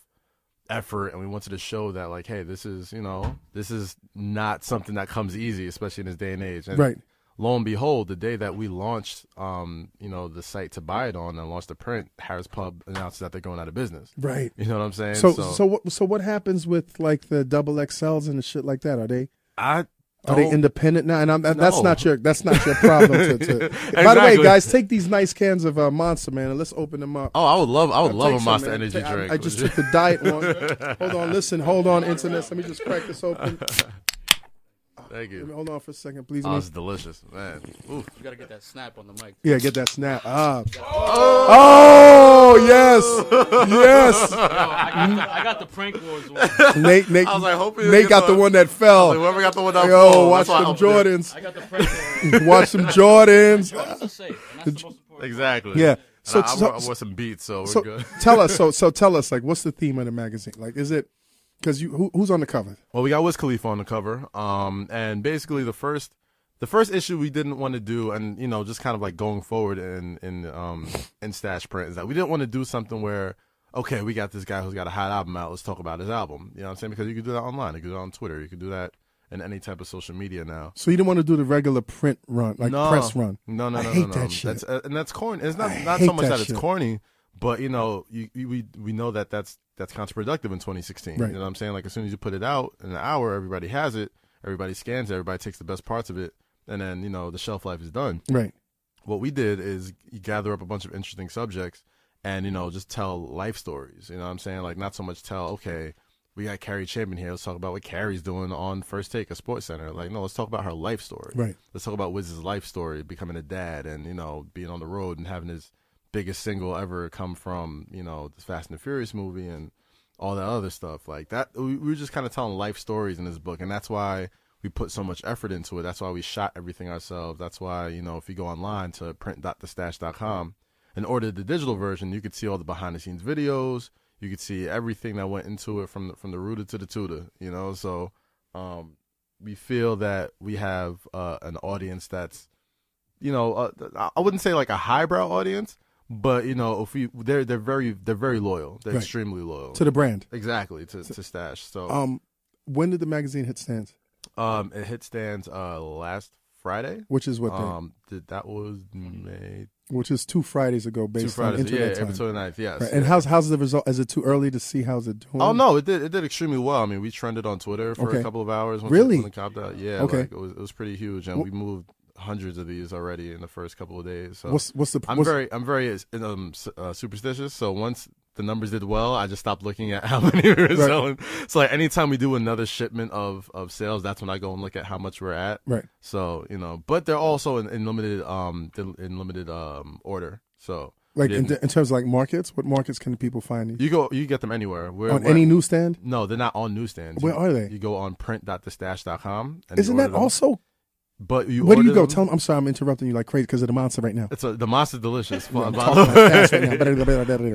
effort, and we wanted to show that, like, hey, this is, you know, this is not something that comes easy, especially in this day and age. And Right. Lo and behold, the day that we launched, um, you know, the site to buy it on and launched the print, Harris Pub announced that they're going out of business. Right. You know what I'm saying? So so what so what happens with like the double XLs and the shit like that? Are they I are they independent now? And I'm, that- that's No. not your that's not your problem. To, to. By the way, guys, take these nice cans of uh, Monster Man and let's open them up. Oh, I would love, I would I'll love a Monster man. Energy I- drink. I, just took the diet one. hold on, listen, hold on, internet. Let me just crack this open. Thank you. Hold on for a second, please. Oh, Let me- it's delicious, man. Oof. You gotta get that snap on the mic. Yeah, get that snap. Ah. Oh, yes, yes. Yo, I got, the, I got the prank wars one. Nate, Nate, I was like, hoping you Nate get got the the- one that Like, fell. whoever got the one that Yo, fall, watch that's them I hope Jordans. I got the prank wars. Watch some Jordans. Jordan's safe, and that's the most important. Exactly. Yeah. So, So- I, I, so- wore, I wore some beats, so we're So good. tell us. So so tell us. Like, what's the theme of the magazine? Like, is it because you who, who's on the cover? Well, we got Wiz Khalifa on the cover, um, and basically the first, the first issue we didn't want to do, and you know, just kind of like going forward in in um in Stash Print is that we didn't want to do something where, okay, we got this guy who's got a hot album out, let's talk about his album. You know what I'm saying? Because you could do that online, you could do that on Twitter, you could do that in any type of social media now. So you didn't want to do the regular print run, like no, press run. No, no, I no, hate no, no. that shit. That's uh, and that's corny. It's not I not so much that that, it's corny, but you know, you, you, we we know that that's that's counterproductive in 2016. Right. You know what I'm saying? Like as soon as you put it out in an hour, everybody has it, everybody scans it, everybody takes the best parts of it, and then you know the shelf life is done. Right. What we did is you gather up a bunch of interesting subjects, and you know just tell life stories. You know what I'm saying? Like not so much tell okay. We got Cari Champion here. Let's talk about what Cari's doing on First Take, a sports center. Like, no, let's talk about her life story Right. let's talk about Wiz's life story, becoming a dad, and you know, being on the road and having his biggest single ever come from you know the Fast and the Furious movie and all that other stuff like that. We, we were just kind of telling life stories in this book, and that's why we put so much effort into it. That's why we shot everything ourselves. That's why you know if you go online to print.thestash.com and order the digital version, you could see all the behind the scenes videos. You could see everything that went into it from the, from the rooter to the tutor. You know, so um, we feel that we have uh, an audience that's, you know, uh, I wouldn't say like a highbrow audience, but you know, if we they're they're very they're very loyal. They're Right. extremely loyal. To the brand. exactly to, to Stash. So Um, when did the magazine hit stands? um, it hit stands uh last Friday. Which is what? day? Um, did, that was May which is two Fridays ago, based two Fridays. on Yeah, internet time. April 29th. Yes. Right. And how's how's the result? Is it too early to see how's it doing? Oh no, it did. It did extremely well. I mean, we trended on Twitter for Okay. a couple of hours. Once Really? When it copped out. Yeah. Okay. Like, it was it was pretty huge, and Wh- we moved hundreds of these already in the first couple of days. So What's what's the? I'm what's, very I'm very um uh, superstitious. So once the numbers did well, I just stopped looking at how many we were Right. selling. So like anytime we do another shipment of of sales, that's when I go and look at how much we're at. right. So you know, but they're also in, in limited um in limited um order. So Like in, in terms of like markets, what markets can people find these? you go you get them anywhere. We're, on we're- any newsstand? No, they're not on newsstands. Where You- are they? You go on print.thestash.com. And Isn't that also But you Where do you go? them- Tell them. I'm sorry, I'm interrupting you like crazy because of the monster right now. It's a, the monster delicious. Right.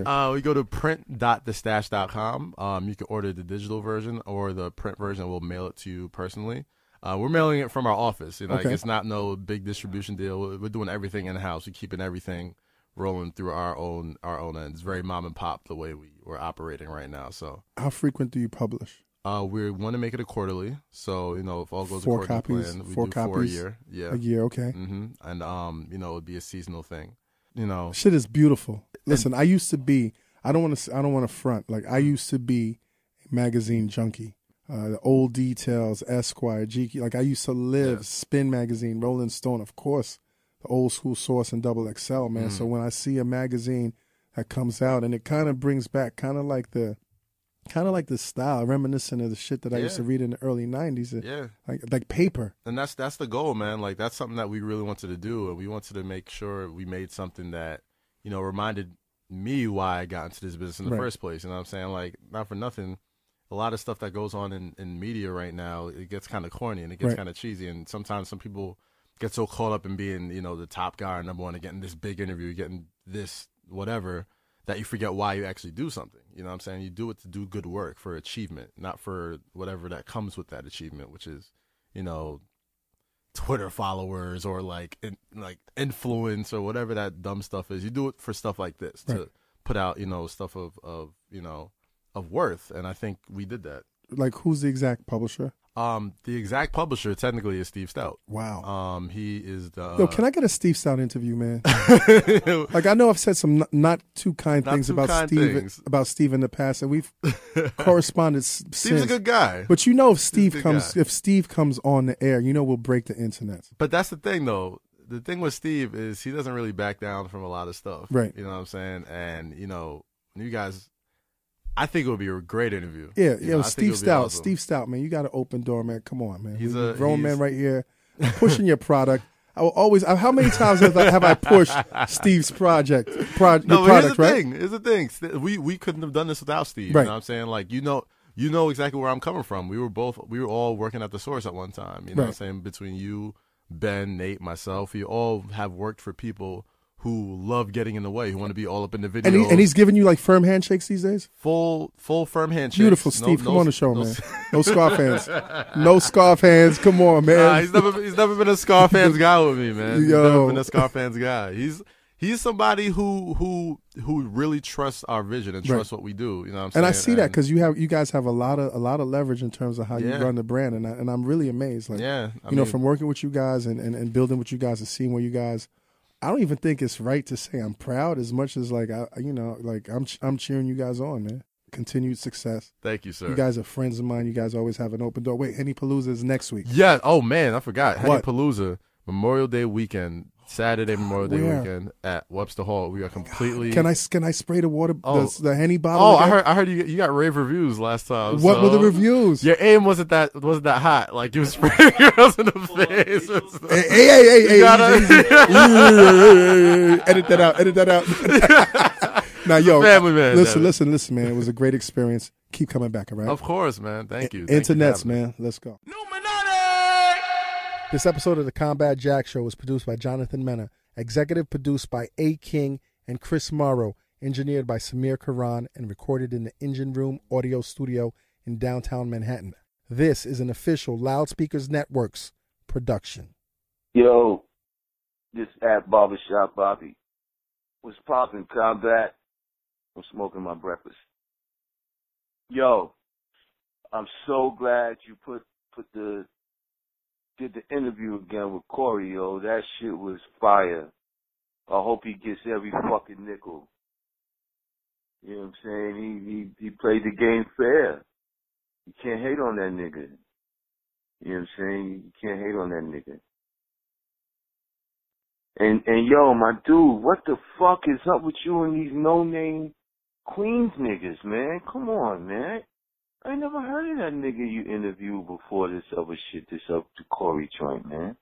Uh, we go to print.thestash.com. Um, you can order the digital version or the print version. We'll mail it to you personally. Uh, we're mailing it from our office. You know, like it's not no big distribution deal. We're, we're doing everything in house. We're keeping everything rolling through our own our own ends. Very mom and pop the way we we're operating right now. So How frequent do you publish? Uh, we want to make it a quarterly. So you know, if all goes Four according to plan, we four do four a year. Yeah. A year, okay. hmm And um, you know, it'd be a seasonal thing. You know, Shit is beautiful. Listen, I used to be. I don't want to. I don't want to front. Like I used to be a magazine junkie. Uh, the old details, Esquire, GQ. Like I used to live Yeah. Spin magazine, Rolling Stone, of course, the old school Source and Double XL, man. Mm. So when I see a magazine that comes out, and it kind of brings back, kind of like the, kind of like the style, reminiscent of the shit that I used to read in the early '90s, yeah. like like paper. and that's that's the goal, man. Like that's something that we really wanted to do, and we wanted to make sure we made something that you know reminded me why I got into this business in the Right. first place. You know what I'm saying? Like not for nothing, a lot of stuff that goes on in, in media right now it gets kind of corny and it gets Right. kind of cheesy, and sometimes some people get so caught up in being you know the top guy or number one and getting this big interview, getting this whatever. That you forget why you actually do something. You know what I'm saying? You do it to do good work for achievement, not for whatever that comes with that achievement, which is, you know, Twitter followers or like in, like influence or whatever that dumb stuff is. You do it for stuff like this Right. to put out, you know, stuff of of you know of worth, and I think we did that. Like who's the exact publisher? Um, the exact publisher technically is Steve Stoute. Wow. Um, he is the Yo, can I get a Steve Stoute interview, man? Like I know I've said some not, not too kind Not things too about kind Steve things. about Steve in the past, and we've corresponded Steve's since. a good guy. but you know, if Steve comes, guy. if Steve comes on the air, you know we'll break the internet. But that's the thing, though. The thing with Steve is he doesn't really back down from a lot of stuff. Right. You know what I'm saying? And you know, you guys, I think it would be a great interview. Yeah, You yo, know, I think it Steve Stoute, awesome. Steve Stoute, man, you got an open door, man. Come on, man. He's We- a- grown he's- man right here, pushing your product. I will always. How many times have I, have I pushed Steve's project, pro, No, your but here's the right? thing. Here's the thing. We we couldn't have done this without Steve. Right. You know what I'm saying? Like you know you know exactly where I'm coming from. We were both we were all working at the source at one time. You know what I'm saying? Between you, Ben, Nate, myself, we all have worked for people who love getting in the way, who want to be all up in the video. And, he, and he's giving you like firm handshakes these days. full full firm handshakes. Beautiful, Steve. no- come on the show, no- man. No scarf hands. No scarf hands. Come on, man. Nah, he's never he's never been a scarf hands guy with me, man. He's Yo. never been a Scarfans guy. He's he's somebody who who who really trusts our vision and Right. trusts what we do. You know what I'm saying? and I see that because you have you guys have a lot of a lot of leverage in terms of how Yeah. you run the brand, and I, and I'm really amazed. Like yeah, I you know, from working with you guys and, and, and building with you guys and seeing where you guys. I don't even think it's right to say I'm proud as much as like I you know like I'm I'm cheering you guys on, man. Continued success. thank you, sir. You guys are friends of mine. You guys always have an open door. Wait, Henny Palooza is next week. yeah. Oh man, I forgot. Henny? Palooza Memorial Day weekend, Saturday Memorial Day Where? weekend at Webster Hall. We are completely. Can I can I spray the water Oh. the, the Henny bottle? Oh, I heard. I heard you. You got rave reviews last time. What so- were the reviews? Your aim wasn't that wasn't that hot. Like you was spraying girls in the face. Hey, hey, hey, hey, hey, gotta- easy, easy. edit that out. Edit that out. now, yo, Family man, listen, damn it. listen, listen, man. It was a great experience. Keep coming back, all right? Of course, man. Thank you. Thank you for Internets, having me. man. Let's go. This episode of the Combat Jack Show was produced by Jonathan Mena, executive produced by A. King and Chris Morrow, engineered by Samir Karam, and recorded in the Engine Room Audio Studio in downtown Manhattan. This is an official Loudspeakers Networks production. Yo, this at Barbershop Bobby. What's poppin' combat? I'm smoking my breakfast. Yo, I'm so glad you put put the did the interview again with Corey, yo. That shit was fire. I hope he gets every fucking nickel. You know what I'm saying? He he he played the game fair. You can't hate on that nigga. You know what I'm saying? You can't hate on that nigga. And and yo, my dude, what the fuck is up with you and these no name Queens niggas, man? Come on, man. I never heard of that nigga you interviewed before this other shit, this up to Corey joint, man.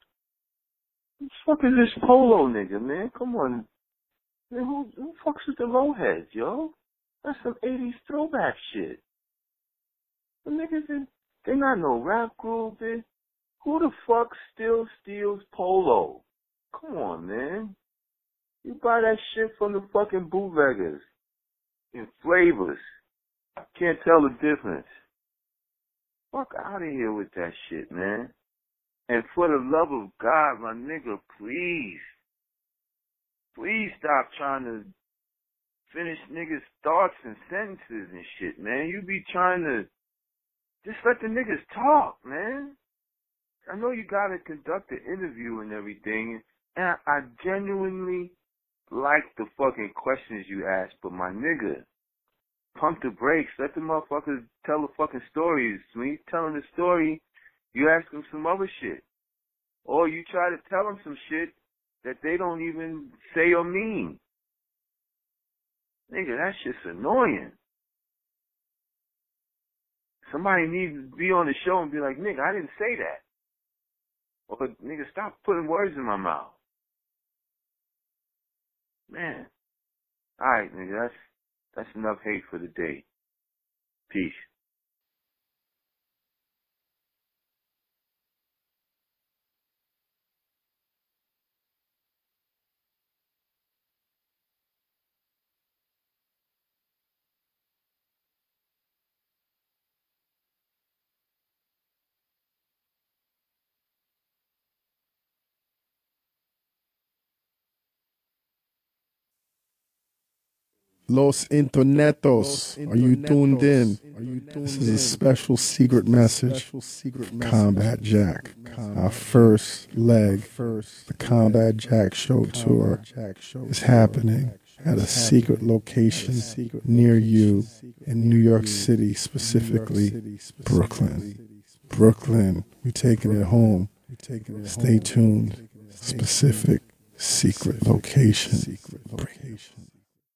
Who the fuck is this polo nigga, man? Come on. Man, who who fucks with the Rowheads, yo? That's some eighties throwback shit. The niggas they not no rap group, they Who the fuck still steals polo? Come on, man. You buy that shit from the fucking bootleggers in flavors. Can't tell the difference. Fuck out of here with that shit, man. And for the love of God, my nigga, please, please stop trying to finish niggas' thoughts and sentences and shit, man. You be trying to just let the niggas talk, man. I know you gotta conduct an interview and everything, and I, I genuinely like the fucking questions you ask, but my nigga, pump the brakes. Let the motherfuckers tell the fucking stories. When you tell telling the story, you ask them some other shit. Or you try to tell them some shit that they don't even say or mean. Nigga, that's just annoying. Somebody needs to be on the show and be like, nigga, I didn't say that. Or nigga, stop putting words in my mouth. Man. Alright, nigga, that's that's enough hate for the day. Peace. Los Internetos, are you tuned in? This is a special secret message. Combat Jack, our first leg, the Combat Jack Show tour is happening at a secret location near you in New York City, specifically Brooklyn. Brooklyn, we're taking it home. Stay tuned. Specific secret location.